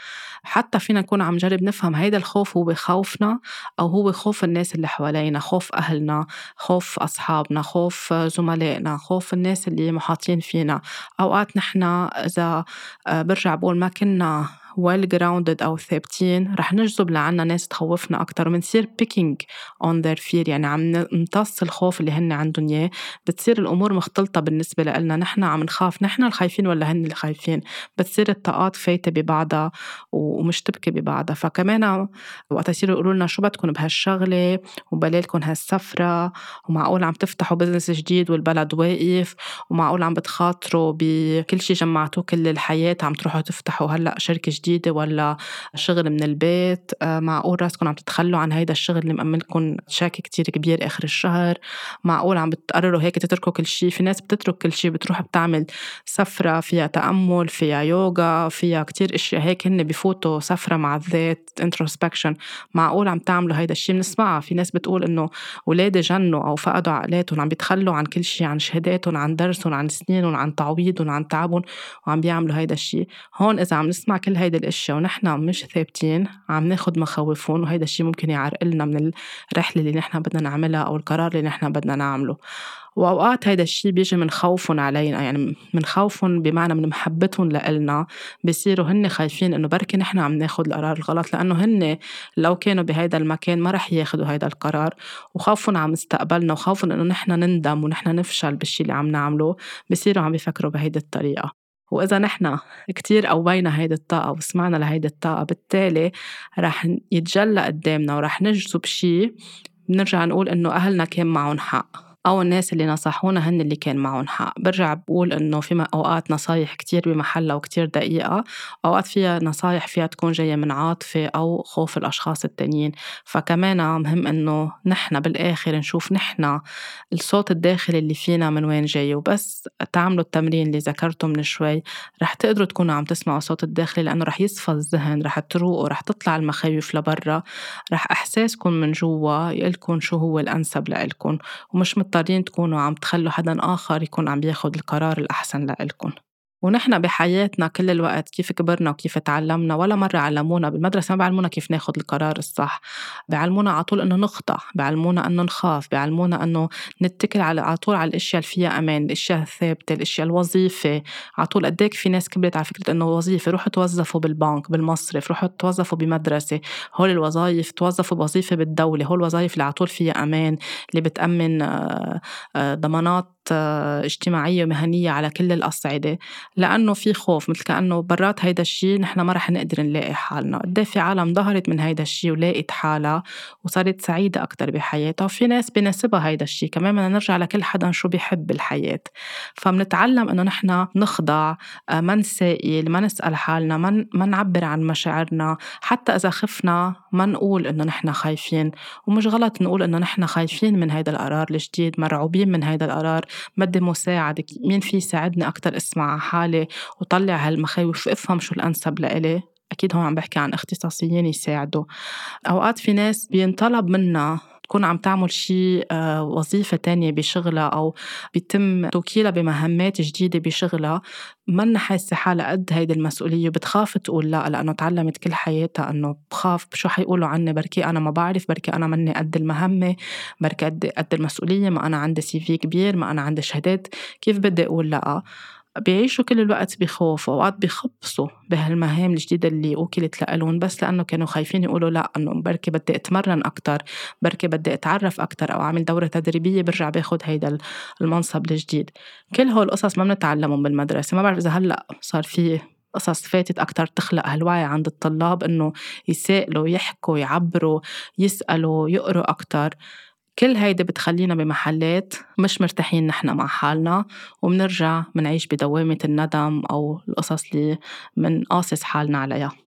حتى فينا نكون عم نجرب نفهم هيدا الخوف هو خوفنا أو هو خوف الناس اللي حوالينا خوف أهلنا خوف أصحابنا خوف زملائنا خوف الناس اللي محاطين فينا. أوقات نحن إذا آه، برجع بقول ما كنا well grounded أو ثابتين رح نجذب لعنا ناس تخوفنا أكتر. ومنصير picking on their fear يعني عم نمتص الخوف اللي هن عندهم إياه. بتصير الأمور مختلطة بالنسبة لنا نحن عم نخاف. نحن الخايفين ولا هن الخايفين؟ بتصير الطاقات فايتة ببعضها ومشتبكة ببعضها. فكمان وقت يصيروا يقولوا لنا شو بدكم بهالشغلة؟ وبلالكم هالسفرة؟ ومعقول عم تفتحوا بزنس جديد والبلد واقف؟ ومعقول عم بتخاطروا بكل شي جمعتوه كل الحياة عم تروحوا تفتحوا؟ هلأ شركة جديدة جديدة ولا شغل من البيت آه، معقول راسكم عم تتخلوا عن هيدا الشغل اللي مأمنكم شيك كتير كبير آخر الشهر؟ معقول عم بتقرروا هيك تتركوا كل شيء في ناس بتترك كل شيء بتروح بتعمل سفرة فيها تأمل فيها يوغا فيها كتير إشياء هيك هن بفوتوا سفرة مع الذات انتروسبكشن معقول عم تعملوا هيدا الشيء بنسمعها. في ناس بتقول إنه اولادي جنوا أو فقدوا عقلاتهم عم بيتخلوا عن كل شيء عن شهاداتهم عن درسهم عن سنينهم عن تعويضهم عن تعبهم وعم بيعملوا هيدا الشيء هون إذا عم نسمع كل هيدا الأشياء ونحن مش ثابتين عم ناخد مخاوفهم وهيدا الشيء ممكن يعرقلنا من الرحلة اللي نحن بدنا نعملها أو القرار اللي نحن بدنا نعمله. وأوقات هيدا الشيء بيجي من خوفهم علينا يعني من خوفهم بمعنى من محبتهم لإلنا. بصيروا هن خايفين إنه بركي نحن عم ناخد القرار الغلط لأنه هن لو كانوا بهيدا المكان ما رح ياخدوا هيدا القرار. وخوفهم على مستقبلنا وخوفهم إنه نحن نندم ونحن نفشل بالشيء اللي عم نعمله. بصيروا عم بيفكروا بهيدي الطريقة. وإذا نحن كتير قوينا هيدي الطاقة وسمعنا لهيدي الطاقة بالتالي رح يتجلى قدامنا ورح نجذب شي بنرجع نقول إنه أهلنا كان معهم حق. أو الناس اللي نصحونا هن اللي كان معهم حق. برجع بقول إنه في أوقات نصايح كتير بمحلها وكتير دقيقة. أوقات فيها نصايح فيها تكون جاية من عاطفة أو خوف الأشخاص التانيين. فكمان مهم إنه نحن بالآخر نشوف نحن الصوت الداخلي اللي فينا من وين جاي. وبس تعملوا التمرين اللي ذكرته من شوي. رح تقدروا تكونوا عم تسمعوا الصوت الداخلي لأنه رح يصفى الذهن رح تروقوا رح تطلع المخاوف لبرا. رح إحساسكم من جوا يقلكم شو هو الأنسب لإلكم. ومش مضطر مضطرين تكونوا عم تخلوا حدا آخر يكون عم بياخد القرار الأحسن لإلكن. ونحن بحياتنا كل الوقت كيف كبرنا وكيف تعلمنا ولا مرة علمونا بالمدرسة ما بيعلمونا كيف ناخد القرار الصح. بيعلمونا على طول إنه نخطأ بيعلمونا إنه نخاف بيعلمونا إنه نتكل على على طول على الأشياء اللي فيها أمان الأشياء الثابتة الأشياء الوظيفة. على طول قديك في ناس كبرت على فكرة إنه وظيفة روحوا توظفوا بالبنك بالمصرف روحوا توظفوا بمدرسة. هول الوظائف توظفوا بوظيفة بالدولة هول الوظائف اللي على طول فيها أمان اللي بتأمن آه، آه، ضمانات اجتماعية ومهنية على كل الأصعدة. لأنه في خوف مثل كأنه برات هيدا الشيء نحن ما رح نقدر نلاقي حالنا. قد في عالم ظهرت من هيدا الشيء ولاقت حالها وصارت سعيدة أكتر بحياتها. وفي ناس بناسبها هيدا الشيء كمان بدنا نرجع لكل حدا شو بيحب بالحياة فبنتعلم إنه نحن نخضع آه، ما نسائل ما نسأل حالنا ما ما نعبر عن مشاعرنا. حتى إذا خفنا ما نقول إنه نحن خايفين. ومش غلط نقول إنه نحن خايفين من هيدا القرار الجديد مرعوبين من هيدا القرار. بدي مساعدة مين في يساعدني أكتر أسمع حالي وطلع هالمخاوف؟ وافهم شو الأنسب لإلي؟ أكيد هون عم بحكي عن اختصاصيين يساعدوا. أوقات في ناس بينطلب منا تكون عم تعمل شيء آه، وظيفة تانية بشغلها أو بيتم توكيلها بمهمات جديدة بشغلها منا حاسة حالها قد هيدي المسؤولية وبتخاف تقول لا لأنه تعلمت كل حياتها إنه بخاف شو حيقولوا عني؟ بركي أنا ما بعرف بركي أنا مني قد المهمة بركي قد قد المسؤولية ما أنا عندي سي في كبير ما أنا عندي شهادات كيف بدي أقول لا؟ بيعيشوا كل الوقت بخوف وأوقات بخبصوا بهالمهام الجديدة اللي وكلت لألون بس لأنه كانوا خايفين يقولوا لا إنه بركي بدي أتمرن أكتر بركي بدي أتعرف أكتر أو أعمل دورة تدريبية برجع باخد هيدا المنصب الجديد. كل هول القصص ما بنتعلمهم بالمدرسة ما بعرف إذا هلأ صار في قصص فاتت أكتر تخلق هالوعي عند الطلاب إنه يسائلوا يحكوا يعبروا يسألوا يقروا أكتر. كل هيدي بتخلينا بمحلات مش مرتاحين نحن مع حالنا وبنرجع منعيش بدوامة الندم أو القصص اللي منقاصص حالنا عليها.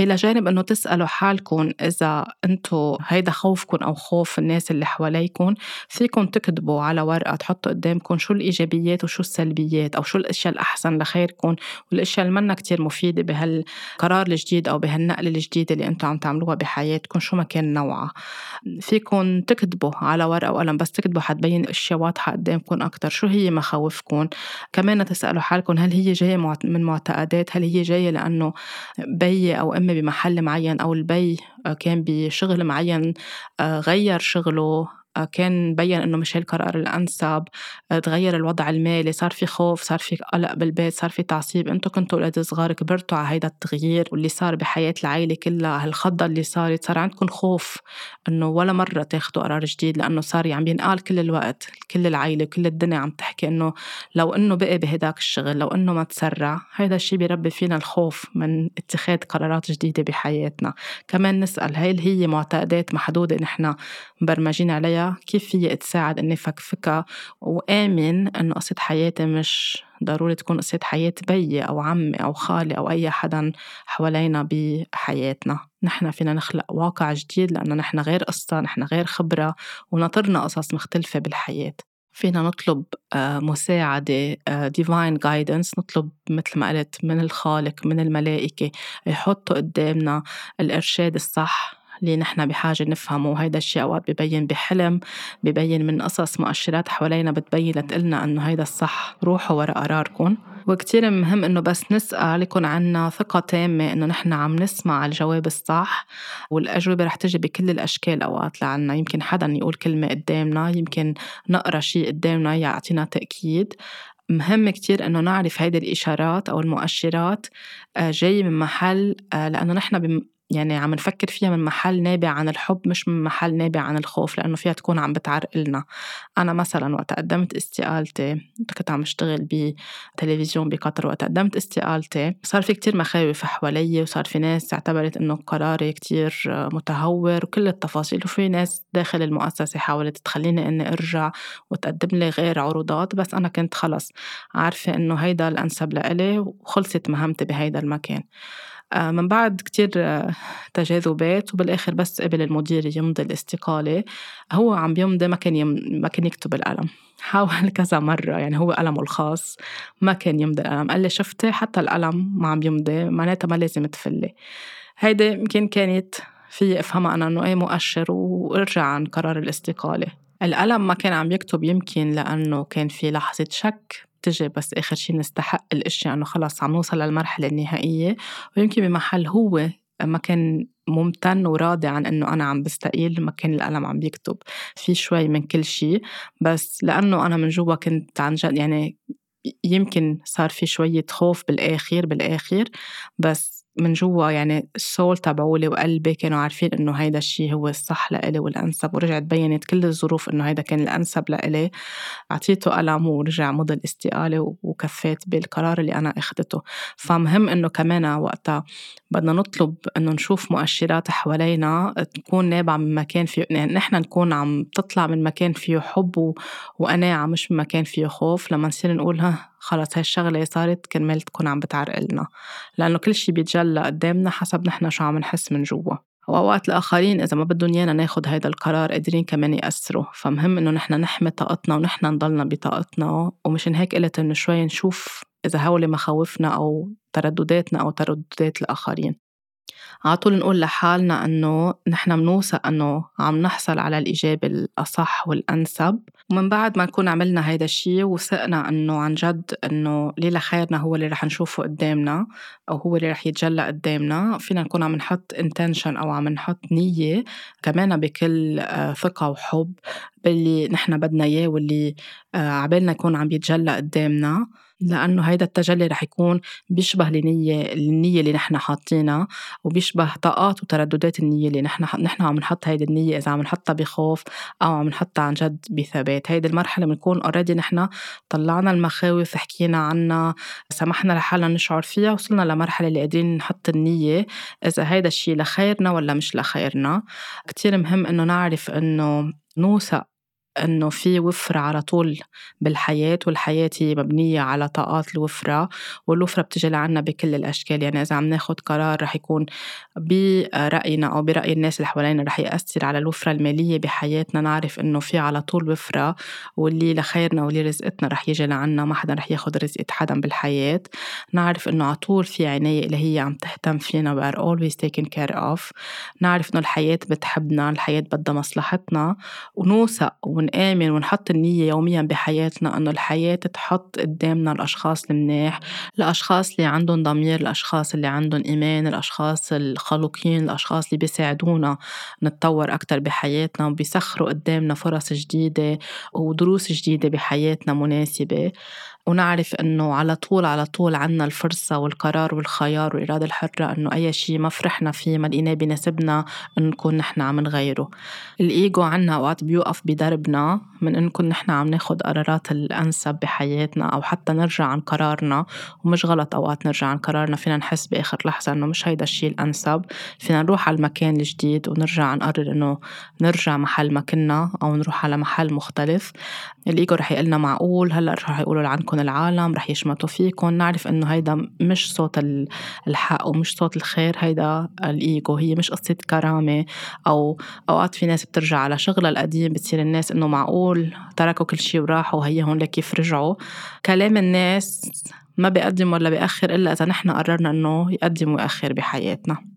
إلى جانب إنه تسألوا حالكم إذا أنتو هيدا خوفكم أو خوف الناس اللي حواليكم فيكم تكتبوا على ورقة تحطوا قدامكم شو الإيجابيات وشو السلبيات أو شو الأشياء الأحسن لخيركم والأشياء اللي منا كتير مفيدة بهالقرار الجديد أو بهالنقلة الجديدة اللي أنتو عم تعملوها بحياتكم شو ما كان نوعها. فيكم تكتبوا على ورقة وقلم بس تكتبوا حتبين الأشياء واضحة قدامكم أكتر شو هي مخاوفكم؟ كمان تسألوا حالكم هل هي جاية من معتقدات؟ هل هي جاية لأنه بي أو أمي بمحل معين أو البي آه، كان بشغل معين آه، غير شغله كان بين إنه مش القرار الأنسب آه، تغير الوضع المالي صار في خوف صار في قلق بالبيت صار في تعصيب. أنتم كنتوا أولاد صغار كبرتوا على هيدا التغيير واللي صار بحياة العائله كلها هالخضة اللي صارت صار عندكم خوف إنه ولا مرة تاخذوا قرار جديد لأنه صار عم ينقال كل الوقت كل العائله كل الدنيا عم تحكي إنه لو إنه بقي بهداك الشغل لو إنه ما تسرع هيدا الشيء بيربي فينا الخوف من اتخاذ قرارات جديدة بحياتنا. كمان نسأل هل هي معتقدات محدودة نحن مبرمجين عليها؟ كيف فيي تساعد إني فكفكها وآمن إنه قصة حياتي مش ضروري تكون قصة حياة بيي أو عمي أو خالي أو أي حدا حوالينا بحياتنا. نحن فينا نخلق واقع جديد لأنه نحن غير قصة نحن غير خبرة وناطرنا قصص مختلفة بالحياة. فينا نطلب آه، مساعدة آه، divine guidance نطلب مثل ما قلت من الخالق من الملائكة يحطوا قدامنا الإرشاد الصح اللي نحن بحاجة نفهمه. وهيدا الشيء أوقات ببين بحلم ببين من قصص مؤشرات حوالينا بتبين لتقلنا إنه هيدا الصح روحوا ورا قراركم وكتير مهم إنه بس نسأل يكون عنا ثقة تامة إنه نحن عم نسمع الجواب الصح. والأجوبة رح تجي بكل الأشكال أوقات لعنا. يمكن حدا يقول كلمة قدامنا يمكن نقرأ شيء قدامنا يعطينا تأكيد. مهم كتير إنه نعرف هيدي الإشارات أو المؤشرات آه، جاي من محل آه، لأنه نحن يعني عم نفكر فيها من محل نابع عن الحب مش من محل نابع عن الخوف لأنه فيها تكون عم بتعرقلنا. أنا مثلا وقت قدمت استقالتي كنت عم اشتغل بتلفزيون بقطر وقت قدمت استقالتي صار في كتير مخاوف حوالي وصار في ناس اعتبرت إنه قراري كتير متهور وكل التفاصيل وفي ناس داخل المؤسسة حاولت تخليني إني أرجع وتقدم لي غير عروضات بس أنا كنت خلص عارفة إنه هيدا الأنسب لإلي وخلصت مهمتي بهيدا المكان. من بعد كتير آه، تجاذبات وبالآخر بس قبل المدير يمضي الاستقالة هو عم بيمضي ما كان يم... ما كان يكتب القلم. [LAUGHS] حاول كذا مرة يعني هو قلمه الخاص ما كان يمضي القلم. قال لي شفتي؟ حتى القلم ما عم يمضي معناتها ما لازم تفلي. هيدي يمكن كانت في أفهمها أنا إنه اي مؤشر وأرجع عن قرار الاستقالة. القلم ما كان عم يكتب يمكن لأنه كان في لحظة شك تجي بس آخر شي نستحق الأشياء إنه خلص عم نوصل للمرحلة النهائية. ويمكن بمحل هو ما كان ممتن وراضي عن إنه أنا عم بستقيل ما كان القلم عم بيكتب. في شوي من كل شيء بس لأنه أنا من جوا كنت عن جد يعني يمكن صار في شوية خوف بالآخر بالآخر. بس من جوا يعني السول تبعولي وقلبي كانوا عارفين إنه هيدا الشيء هو الصح لإلي والأنسب ورجعت بينت كل الظروف إنه هيدا كان الأنسب لإلي. أعطيته قلم ورجع مضى الاستقالة وكفيت بالقرار اللي أنا اخذته فمهم إنه كمان وقتها بدنا نطلب إنه نشوف مؤشرات حوالينا تكون نابعة من مكان فيه يعني نحن نكون عم تطلع من مكان فيه حب وقناعة مش من مكان فيه خوف. لما نصير نقول ها خلص هاي الشغلة صارت كرمال تكون عم بتعرقلنا. لأنه كل شي بيتجلى قدامنا حسب نحن شو عم نحس من جوا. وأوقات الآخرين إذا ما بدهم إيانا ناخد هيدا القرار قادرين كمان يأثروا. فمهم إنه نحن نحمي طاقتنا ونحن نضلنا بطاقتنا ومشان هيك قلت إنه شوي نشوف إذا هول مخاوفنا أو تردداتنا أو ترددات الآخرين. على طول نقول لحالنا إنه نحن بنوثق إنه عم نحصل على الإجابة الأصح والأنسب. ومن بعد ما نكون عملنا هيدا الشيء وثقنا إنه عن جد إنه اللي لخيرنا هو اللي رح نشوفه قدامنا أو هو اللي رح يتجلى قدامنا فينا نكون عم نحط intention أو عم نحط نية كمان بكل آه، ثقة وحب باللي نحن بدنا إياه واللي آه، عبالنا يكون عم يتجلى قدامنا. لأنه هيدا التجلي رح يكون بيشبه النية النية اللي نحن حاطينها وبيشبه طاقات وترددات النية اللي نحن نحن عم نحط هيدي النية إذا عم نحطها بخوف أو عم نحطها عن جد بثبات. هيدي المرحلة بنكون اوريدي نحن طلعنا المخاوف حكينا عنها سمحنا لحالنا نشعر فيها وصلنا لمرحلة اللي قادرين نحط النية إذا هيدا الشيء لخيرنا ولا مش لخيرنا. كتير مهم إنه نعرف إنه نوثق إنه في وفرة على طول بالحياة والحياة هي مبنية على طاقات الوفرة والوفرة بتجي لعنا بكل الأشكال. يعني إذا عم ناخد قرار رح يكون برأينا أو برأي الناس اللي حوالينا رح يأثر على الوفرة المالية بحياتنا نعرف إنه في على طول وفرة واللي لخيرنا واللي رزقتنا رح يجي لعنا ما حدا رح ياخد رزقة حدا بالحياة. نعرف إنه على طول في عناية اللي هي عم تهتم فينا we are always taken care of. نعرف إنه الحياة بتحبنا الحياة بدها مصلحتنا ونوثق ونآمن ونحط النية يوميا بحياتنا إنه الحياة تحط قدامنا الأشخاص المناح الأشخاص اللي عندهم ضمير الأشخاص اللي عندهم إيمان الأشخاص الخلوقين الأشخاص اللي بيساعدونا نتطور أكتر بحياتنا وبيسخروا قدامنا فرص جديدة ودروس جديدة بحياتنا مناسبة. ونعرف إنه على طول على طول عنا الفرصة والقرار والخيار والإرادة الحرة إنه أي شيء ما فرحنا فيه ما لقيناه بيناسبنا إنه نكون نحن عم نغيره. الإيجو عنا أوقات بيوقف بدربنا من إن نكون نحن عم ناخد قرارات الأنسب بحياتنا أو حتى نرجع عن قرارنا. ومش غلط أوقات نرجع عن قرارنا فينا نحس بآخر لحظة إنه مش هيدا الشيء الأنسب. فينا نروح على المكان الجديد ونرجع نقرر إنه نرجع محل ما كنا أو نروح على محل مختلف. الإيجو رح يقلنا معقول هلأ رح يقولوا عنكم العالم رح يشمتوا فيكم نعرف إنه هيدا مش صوت الحق ومش صوت الخير. هيدا الإيجو هي مش قصة كرامة. أو أوقات في ناس بترجع على شغلها القديم بتصير الناس إنه معقول تركوا كل شيء وراحوا وهي هون لكيف رجعوا كلام الناس ما بيقدم ولا بيأخر إلا إذا نحن قررنا إنه يقدم ويأخر بحياتنا.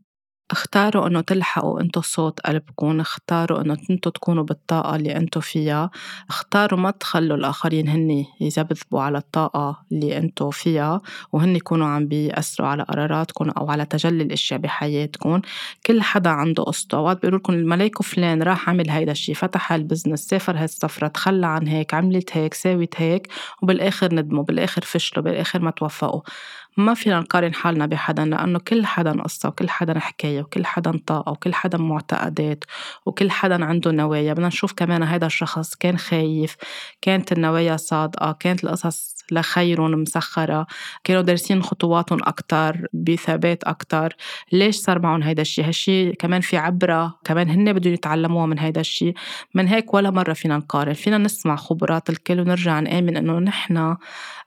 اختاروا انه تلحقوا انتو صوت قلبكم اختاروا انه انتو تكونوا بالطاقة اللي انتو فيها. اختاروا ما تخلوا الآخرين هن يذبذبوا على الطاقة اللي انتو فيها وهن يكونوا عم بيأثروا على قراراتكم أو على تجلي الأشياء بحياتكم. كل حدا عنده قصته اوقات بيقولوا لكم الملاك فلان راح عمل هيدا الشيء فتح هال business سافر هالسفرة تخلى عن هيك عملت هيك ساوت هيك وبالآخر ندموا بالآخر فشلوا بالآخر ما توفقوا. ما فينا نقارن حالنا بحدا لأنه كل حدا قصة وكل حدا حكاية وكل حدا طاقة وكل حدا معتقدات وكل حدا عنده نوايا. بدنا نشوف كمان هذا الشخص كان خايف كانت النوايا صادقة كانت القصص لخيرهم مسخرة كانوا دارسين خطواتهم أكتر بثبات أكتر. ليش صار معهم هيدا الشيء هالشي كمان في عبرة كمان هن بدهم يتعلموها من هيدا الشيء من هيك ولا مرة فينا نقارن. فينا نسمع خبرات الكل ونرجع نآمن إنه نحن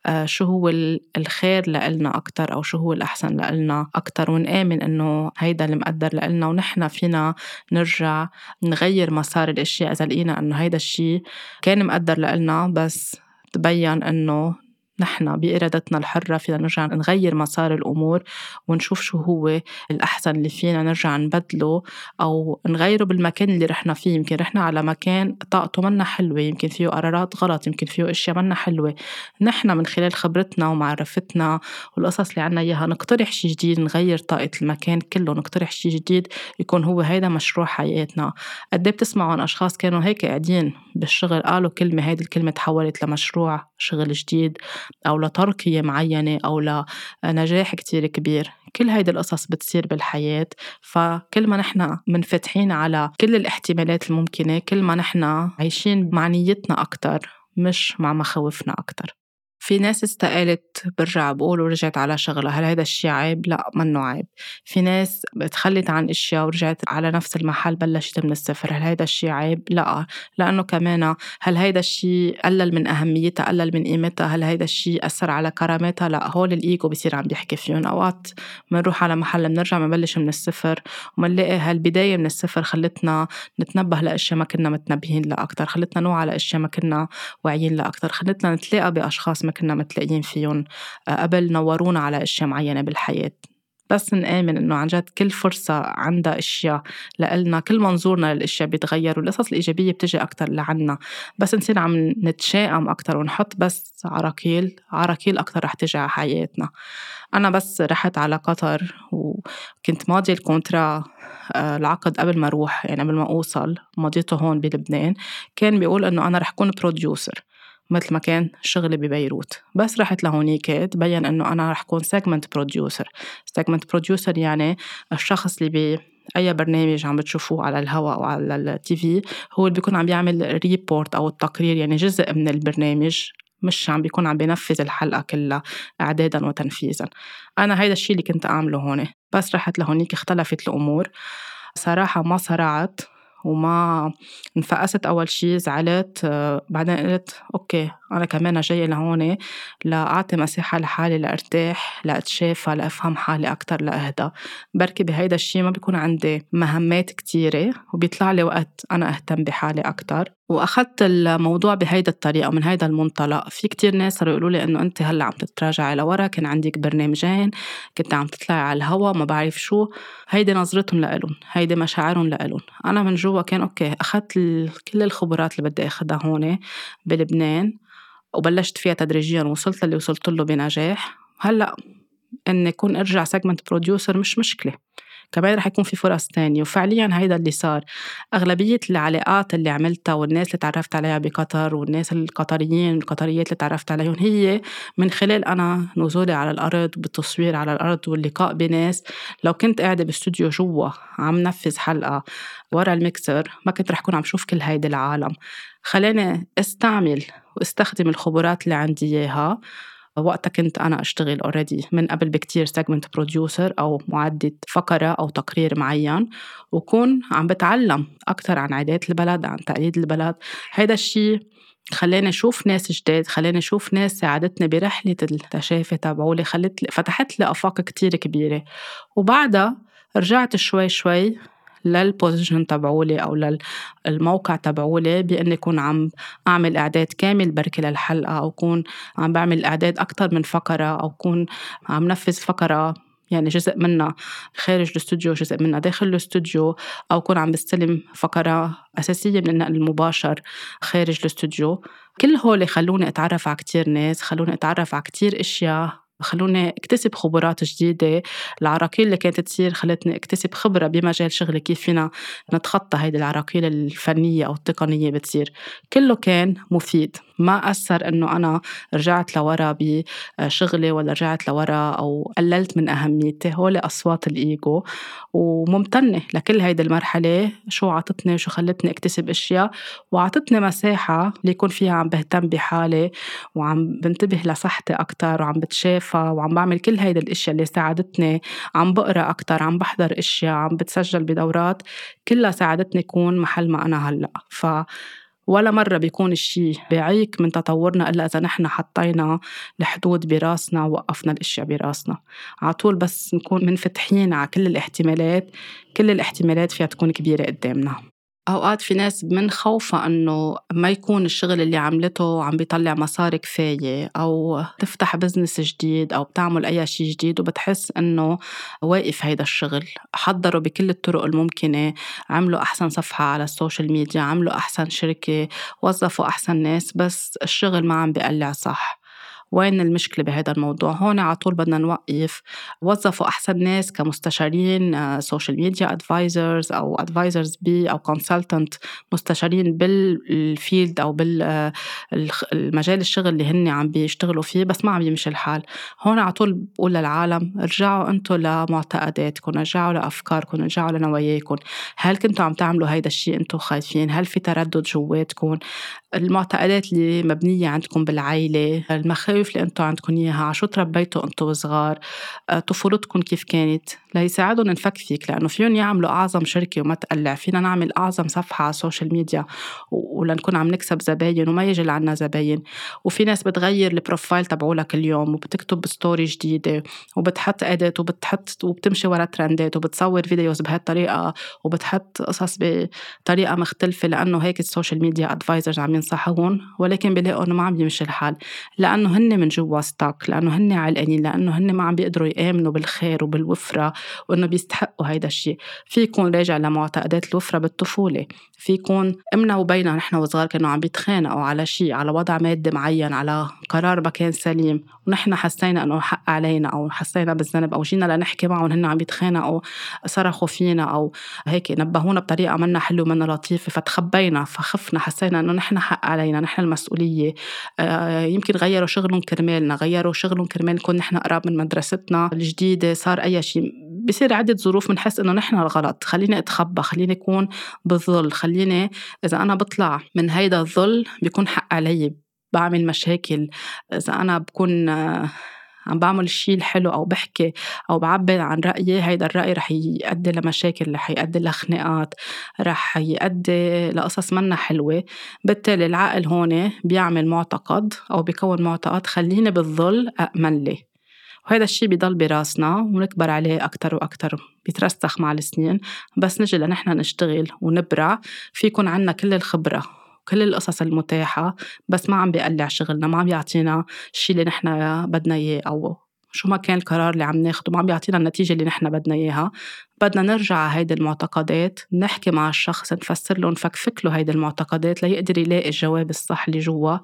آه، شو هو الخير لإلنا أكتر أو شو هو الأحسن لإلنا. أكتر ونآمن إنه هيدا المقدر لإلنا ونحن فينا نرجع نغير مسار الأشياء إذا لقينا إنه هيدا الشيء كان مقدر لإلنا بس تبين إنه نحن بإرادتنا الحرة فينا نرجع نغير مسار الأمور ونشوف شو هو الأحسن اللي فينا نرجع نبدله أو نغيره بالمكان اللي رحنا فيه. يمكن رحنا على مكان طاقته منا حلوة يمكن فيه قرارات غلط يمكن فيه أشياء منا حلوة. نحن من خلال خبرتنا ومعرفتنا والقصص اللي عنا إياها نقترح شي جديد نغير طاقة المكان كله نقترح شي جديد يكون هو هيدا مشروع حياتنا. قد إيه بتسمعوا عن أشخاص كانوا هيك قاعدين بالشغل قالوا كلمة هيدي الكلمة تحولت لمشروع شغل جديد. أو لترقية معينة أو لنجاح كتير كبير. كل هيدي القصص بتصير بالحياة فكل ما نحن منفتحين على كل الاحتمالات الممكنة كل ما نحن عايشين مع نيتنا أكتر مش مع مخاوفنا أكتر. في ناس استقالت برجع بقول ورجعت على شغلها هل هذا الشيء عيب؟ لا منه عيب. في ناس تخلت عن إشياء ورجعت على نفس المحل بلشت من الصفر هل هذا الشيء عيب؟ لا. لأنه كمان هل هيدا الشيء قلل من أهميتها قلل من قيمتها؟ هل هيدا الشيء أثر على كرامتها لا. هول الإيجو بصير عم بيحكي فيهم أوقات. بنروح على محل بنرجع بنبلش من الصفر ومنلاقي هالبداية من الصفر خلتنا نتنبه لأشياء ما كنا متنبهين لها أكثر خلتنا نوعى على أشياء ما كنا واعيين لها أكثر خلتنا نتلاقى بأشخاص ما كنا متلاقيين فيهم آه، قبل نورونا على أشياء معينة بالحياة. بس نآمن إنه عن جد كل فرصة عندها أشياء لإلنا كل منظورنا للأشياء بيتغير والقصص الإيجابية بتجي أكتر لعنا. بس نصير عم نتشائم أكتر ونحط بس عراكيل عراكيل أكتر رح تجي على حياتنا. أنا بس رحت على قطر وكنت ماضية ال contrat آه، العقد قبل ما أروح يعني قبل ما أوصل مضيته هون بلبنان. كان بيقول إنه أنا رح كون producer مثل ما كان شغلي ببيروت. بس رحت لهونيك تبين إنه أنا رح كون segment producer segment producer يعني الشخص اللي بي أي برنامج عم بتشوفوه على الهواء أو على ال TV هو اللي بيكون عم بيعمل report أو التقرير يعني جزء من البرنامج مش عم بيكون عم بينفذ الحلقة كلها إعدادا وتنفيذا. أنا هيدا الشيء اللي كنت أعمله هون. بس رحت لهونيك اختلفت الأمور. صراحة ما صرعت. وما انفقست أول شي زعلت آه، بعدين قلت okay أنا كمان جاية لهون لأعطي مساحة لحالي لأرتاح لأتشافى لأفهم حالي أكتر لأهدى بركي بهيدا الشي ما بيكون عندي مهمات كتيرة وبيطلع لي وقت أنا أهتم بحالي أكتر. وأخذت الموضوع بهيدا الطريقة ومن هيدا المنطلق. في كتير ناس صاروا يقولوا لي إنه أنت هلأ عم تتراجعي لورا كان عندك برنامجين كنت عم تطلعي على الهوا ما بعرف شو. هيدي نظرتهم لإلهم هيدي مشاعرهم لإلهم. أنا من جوا كان okay أخذت كل الخبرات اللي بدي أخذها هون بلبنان وبلشت فيها تدريجيا وصلت للي وصلت له بنجاح. هلأ إني أكون أرجع segment producer مش مشكلة. كمان رح يكون في فرص تانية وفعليا هيدا اللي صار. أغلبية العلاقات اللي عملتها والناس اللي تعرفت عليها بقطر والناس القطريين والقطريات اللي تعرفت عليهم هي من خلال أنا نزولي على الأرض بالتصوير على الأرض واللقاء بناس. لو كنت قاعدة باستوديو جوا عم نفذ حلقة ورا الميكسر ما كنت رح كون عم شوف كل هيدي العالم. خلاني أستعمل وأستخدم الخبرات اللي عندي إياها. وقتها كنت أنا أشتغل already من قبل بكتير segment producer أو معدة فقرة أو تقرير معين وكون عم بتعلم أكثر عن عادات البلد عن تقاليد البلد. هيدا الشيء خلاني أشوف ناس جداد خلاني أشوف ناس ساعدتني برحلة التشافي تبعولي خلت فتحت لي آفاق كتير كبيرة. وبعدها رجعت شوي شوي لل position تبعولي أو للموقع تبعولي بأني أكون عم أعمل إعداد كامل بركي للحلقة أو أكون عم بعمل إعداد أكثر من فقرة أو أكون عم نفذ فقرة يعني جزء منها خارج الاستوديو جزء منها داخل الاستوديو أو أكون عم بستلم فقرة أساسية من النقل المباشر خارج الاستوديو. كل هول خلوني أتعرف على كتير ناس خلوني أتعرف على كتير أشياء خلوني اكتسب خبرات جديدة. العراقيل اللي كانت تصير خلتني اكتسب خبرة بمجال شغلي كيف فينا نتخطى هيدي العراقيل الفنية أو التقنية بتصير. كله كان مفيد. ما أثر إنه أنا رجعت لورا بشغلي ولا رجعت لورا أو قللت من أهميتي. هول أصوات الإيجو. وممتنة لكل هيدي المرحلة شو عطتني وشو خلتني أكتسب أشياء. وعطتني مساحة ليكون فيها عم بهتم بحالي وعم بنتبه لصحتي أكتر وعم بتشافى وعم بعمل كل هيدي الأشياء اللي ساعدتني. عم بقرأ أكتر عم بحضر أشياء عم بتسجل بدورات. كلها ساعدتني أكون محل ما أنا هلأ. ف ولا مرة بيكون الشيء بعيق من تطورنا إلا إذا نحن حطينا الحدود براسنا ووقفنا الأشياء براسنا. على طول بس نكون منفتحين على كل الاحتمالات كل الاحتمالات فيها تكون كبيرة قدامنا. أوقات في ناس من خوفها إنه ما يكون الشغل اللي عملته عم بيطلع مصاري كفاية أو تفتح business جديد أو بتعمل أي شيء جديد وبتحس إنه واقف هيدا الشغل. حضروا بكل الطرق الممكنة عملوا أحسن صفحة على ال social media عملوا أحسن شركة وظفوا أحسن ناس بس الشغل ما عم بيقلع صح. وين المشكلة بهذا الموضوع؟ هون على طول بدنا نوقف. وظفوا أحسن ناس كمستشارين social media advisors أو advisors بي أو consultant مستشارين بال field أو بالمجال آه، الشغل اللي هن عم بيشتغلوا فيه بس ما عم يمشي الحال. هون على طول بقول للعالم ارجعوا أنتم لمعتقداتكم ارجعوا لأفكاركم ارجعوا لنواياكم. هل كنتوا عم تعملوا هيدا الشيء أنتم خايفين؟ هل في تردد جواتكم؟ المعتقدات اللي مبنية عندكم بالعيلة المخاوف اللي أنتم عندكم إياها عشو تربيتوا أنتم صغار آه، طفولتكم كيف كانت؟ ليساعدهم نفكفك لأنه فيهم يعملوا أعظم شركة وما تقلع فينا نعمل أعظم صفحة على ال social media ولنكون عم نكسب زباين وما يجي لعنا زباين. وفي ناس بتغير ال profile تبعولها كل يوم وبتكتب story جديدة وبتحط edit وبتحط وبتمشي ورا ترندات وبتصور videos بهالطريقة وبتحط قصص بطريقة مختلفة لأنه هيك ال social media advisors عم ينصحون ولكن بيلاقوا إنه ما عم يمشي الحال. لأنه هن من جوا stuck لأنه هن علقانين لأنه هن ما عم بيقدروا يآمنوا بالخير وبالوفرة وإنه بيستحقوا هيدا الشيء. في يكون راجع لمعتقدات الوفرة بالطفولة. في يكون إمنا وبيّنا نحن وصغار كانوا عم بيتخانقوا على شيء على وضع مادي معين على قرار ما كان سليم ونحن حسينا إنه حق علينا أو حسينا بالذنب أو جينا لنحكي معهم هن عم يتخانقوا صرخوا فينا أو هيك نبهونا بطريقة منا حلوة ومنا لطيفة فتخبينا فخفنا حسينا إنه نحن حق علينا نحن المسؤولية. آه، يمكن غيروا شغلهم كرمالنا غيروا شغلهم كرمال نكون نحن قراب من مدرستنا. الجديدة صار أي شيء بصير عدة ظروف بنحس إنه نحن الغلط. خليني أتخبى خليني أكون بالظل. خليني إذا أنا بطلع من هيدا الظل بيكون حق علي بعمل مشاكل. إذا أنا بكون عم بعمل الشيء الحلو أو بحكي أو بعبر عن رأيي هيدا الرأي رح يؤدي لمشاكل رح يؤدي لخناقات رح يؤدي لقصص منا حلوة. بالتالي العقل هون بيعمل معتقد أو بيكون معتقد خليني بالظل أأمن لي. وهذا الشيء بيضل براسنا ونكبر عليه أكتر وأكتر بيترسخ مع السنين. بس نجي لنحن نشتغل ونبرع في يكون عنا كل الخبرة. كل القصص المتاحة بس ما عم بيقلع شغلنا ما عم يعطينا الشيء اللي نحن بدنا إياه أو شو ما كان القرار اللي عم ناخده ما عم بيعطينا النتيجة اللي نحن بدنا إياها. بدنا نرجع على هيدي المعتقدات نحكي مع الشخص نفسر له نفكفك له هيدي المعتقدات ليقدر يلاقي الجواب الصح اللي جوا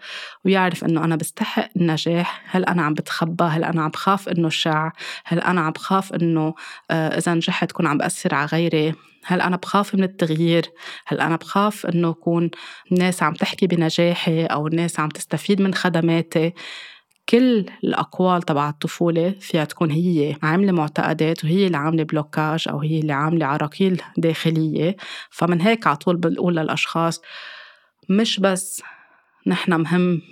ويعرف إنه أنا بستحق النجاح. هل أنا عم بتخبى؟ هل أنا عم بخاف إنه شع؟ هل أنا عم بخاف إنه آه، إذا نجحت كون عم بأثر على غيري؟ هل أنا بخاف من التغيير؟ هل أنا بخاف إنه يكون الناس عم تحكي بنجاحي أو الناس عم تستفيد من خدماتي؟ كل الأقوال تبع الطفولة فيها تكون هي عاملة معتقدات وهي اللي عاملة fr: blocage أو هي اللي عاملة عراقيل داخلية. فمن هيك على طول بنقول للأشخاص مش بس نحن مهم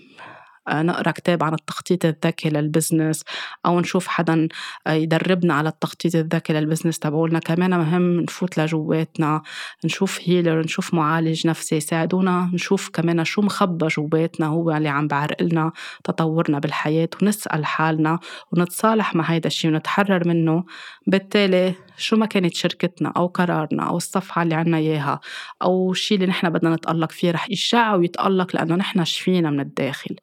نقرأ كتاب عن التخطيط الذكي لل business أو نشوف حدا آه، يدربنا على التخطيط الذكي لل business تبعولنا. كمان مهم نفوت لجواتنا نشوف هيلر نشوف معالج نفسي يساعدونا نشوف كمان شو مخبى جواتنا هو اللي عم بعرقلنا تطورنا بالحياة ونسأل حالنا ونتصالح مع هيدا الشيء ونتحرر منه. بالتالي شو ما كانت شركتنا أو قرارنا أو الصفحة اللي عنا إياها أو الشيء اللي نحن بدنا نتألق فيه رح يشع ويتألق لأنه نحن شفينا من الداخل.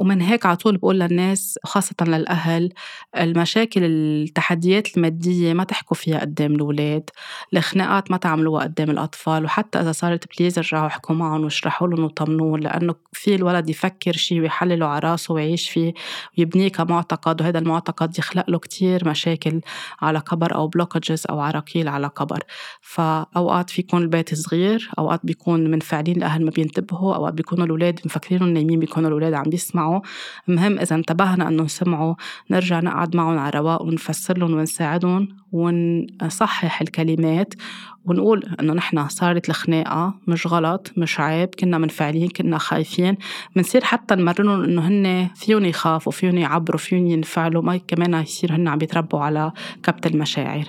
ومن هيك على طول بقول للناس خاصة للأهل المشاكل التحديات المادية ما تحكوا فيها قدام الأولاد الخناقات ما تعملوها قدام الأطفال وحتى إذا صارت please ارجعوا احكوا معهم واشرحوا لهم وطمنوهم لأنه في الولد يفكر شيء ويحلله على راسه ويعيش فيه ويبنيه كمعتقد وهذا المعتقد يخلق له كتير مشاكل على كبر أو blockages أو عراقيل على كبر فأوقات في يكون البيت صغير أوقات بيكون منفعلين الأهل ما بينتبهوا أوقات بيكونوا الأولاد مفكرينهم نايمين بيكونوا الأولاد عم بيسمعوا يسمعوا مهم إذا انتبهنا إنه سمعوا نرجع نقعد معهم على رواق ونفسر لهم ونساعدهم ونصحح الكلمات ونقول إنه نحن صارت الخناقة مش غلط مش عيب كنا منفعلين كنا خايفين. بنصير حتى نمرنهم إنه هن فيهم يخافوا فيهم يعبروا فيهم ينفعلوا. ما كمان يصير هن عم يتربوا على كبت المشاعر.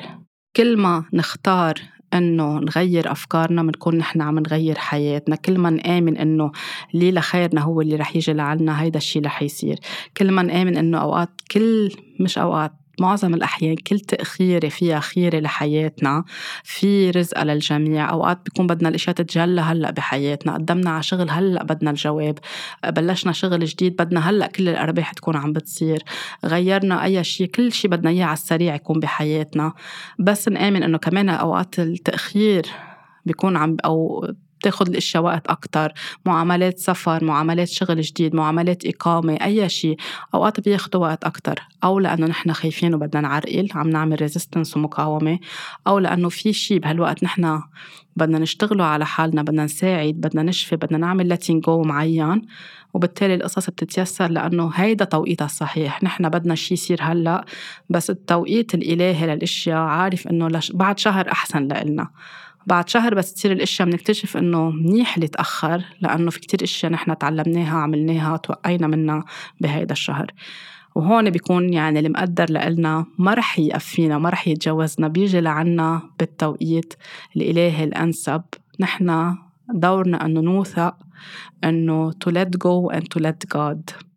كل ما نختار إنه نغير أفكارنا بنكون نحن عم نغير حياتنا. كل ما نآمن إنه اللي لخيرنا هو اللي رح يجي لعنا هيدا الشيء رح يصير. كل ما نآمن إنه أوقات كل مش أوقات معظم الأحيان كل تأخيرة فيها خيرة لحياتنا في رزق للجميع. أوقات بيكون بدنا الأشياء تتجلى هلأ بحياتنا. قدمنا على شغل هلأ بدنا الجواب. بلشنا شغل جديد بدنا هلأ كل الأرباح تكون عم بتصير. غيرنا أي شيء كل شيء بدنا إياه على السريع يكون بحياتنا. بس نآمن إنه كمان أوقات التأخير بيكون عم أو بتاخد الاشياء وقت أكثر معاملات سفر معاملات شغل جديد معاملات إقامة أي شيء أوقات بياخدوا وقت أكثر أو لأنه نحن خايفين وبدنا نعرقل عم نعمل ريزيستنس ومقاومة. أو لأنه في شيء بهالوقت نحن بدنا نشتغله على حالنا بدنا نساعد بدنا نشفي بدنا نعمل لاتين جو معين. وبالتالي القصص بتتيسر لأنه هيدا توقيتها الصحيح. نحن بدنا شيء يصير هلأ بس التوقيت الإلهي للأشياء عارف إنه. بعد شهر أحسن لإلنا. بعد شهر بس تصير الأشياء بنكتشف إنه منيح اللي تاخر لأنه في كتير أشياء نحن تعلمناها عملناها توقينا منها بهيدا الشهر. وهون بيكون يعني المقدر لإلنا ما رح يقفينا ما رح يتجوزنا بيجي لعنا بالتوقيت الإلهي الأنسب. نحن دورنا أنه نوثق أنه to let go and to let God.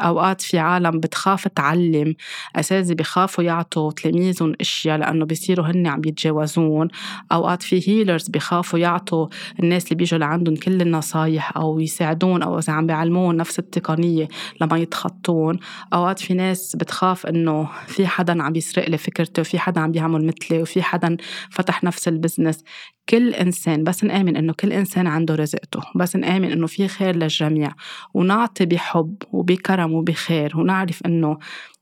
أوقات في عالم بتخاف تعلم أساتذة بخافوا يعطوا تلاميذهم أشياء لأنه بيصيروا هن عم يتجاوزون. أوقات في هيلرز بخافوا يعطوا الناس اللي بيجوا لعندهم كل النصايح أو يساعدون أو إذا عم بيعلمون نفس التقنية لما يتخطون. أوقات في ناس بتخاف إنه في حدا عم يسرق لي فكرتي وفي حدا عم بيعمل مثلي وفي حدا فتح نفس البزنس كل إنسان بس نآمن إنه كل إنسان عنده رزقته بس نآمن إنه في خير للجميع ونعطي بحب وبكرم وبخير ونعرف إنه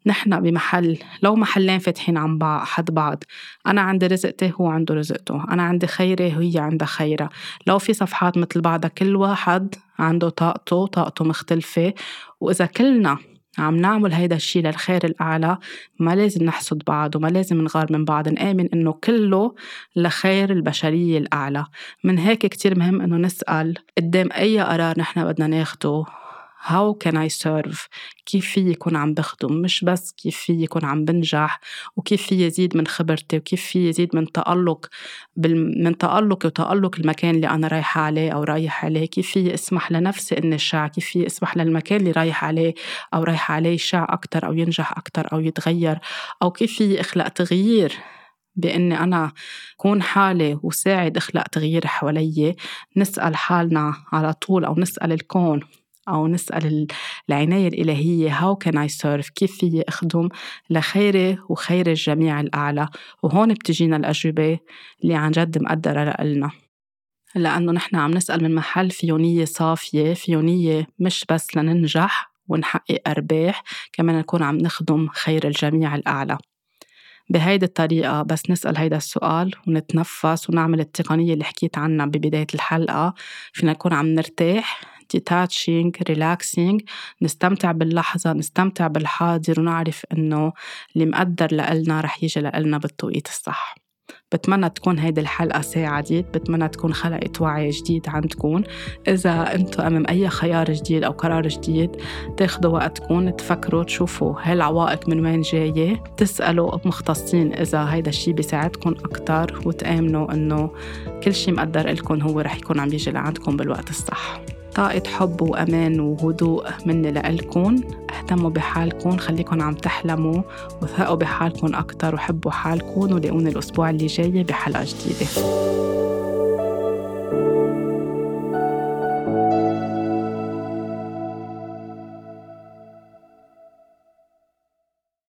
نحن بمحل لو محلين فاتحين عن بعض حد بعض أنا عندي رزقتي هو عنده رزقته أنا عندي خيري وهي عندها خيرها. لو في صفحات مثل بعضها كل واحد عنده طاقته طاقته مختلفة وإذا كلنا عم نعمل هيدا الشيء للخير الأعلى. ما لازم نحسد بعض وما لازم نغار من بعض. نآمن إنه كله لخير البشرية الأعلى. من هيك كتير مهم إنه نسأل قدام أي قرار نحن بدنا ناخده. How can I serve? كيف في يكون عم بخدم؟ مش بس كيف في يكون عم بنجح وكيف في يزيد من خبرتي وكيف في يزيد من تألق بال... من تألق وتألق المكان اللي أنا رايحة عليه أو رايح عليه. كيف في أسمح لنفسي إني شع كيف في أسمح للمكان اللي رايح عليه أو رايحة عليه يشع أكتر أو ينجح أكتر أو يتغير؟ أو كيف في أخلق تغيير بإني أنا كون حالي وساعد أخلق تغيير حوالي؟ نسأل حالنا على طول أو نسأل الكون. أو نسأل العناية الإلهية how can I serve كيف فيي أخدم لخيري وخير الجميع الأعلى؟ وهون بتجينا الأجوبة اللي عن جد مقدرة لنا لأنه نحن عم نسأل من محل فيه نية صافية فيه نية مش بس لننجح ونحقق أرباح كمان نكون عم نخدم خير الجميع الأعلى. بهيدي الطريقة بس نسأل هيدا السؤال ونتنفس ونعمل التقنية اللي حكيت عنها ببداية الحلقة. فينا نكون عم نرتاح detaching relaxing نستمتع باللحظة نستمتع بالحاضر ونعرف إنه اللي مقدر لإلنا رح يجي لإلنا بالتوقيت الصح. بتمنى تكون هيدي الحلقة ساعدت بتمنى تكون خلقت وعي جديد عندكم إذا أنتم أمام أي خيار جديد أو قرار جديد تاخدوا وقتكم تفكروا تشوفوا هاي العوائق من وين جاية. تسألوا مختصين إذا هيدا الشي بيساعدكم أكتر وتآمنوا إنه كل شي مقدر لكم هو رح يكون عم يجي لعندكم بالوقت الصح. طاقة حب وأمان وهدوء مني لإلكن اهتموا بحالكم خليكن عم تحلموا وثقوا بحالكم أكتر وحبوا حالكم ولاقوني الأسبوع اللي جاي بحلقة جديدة.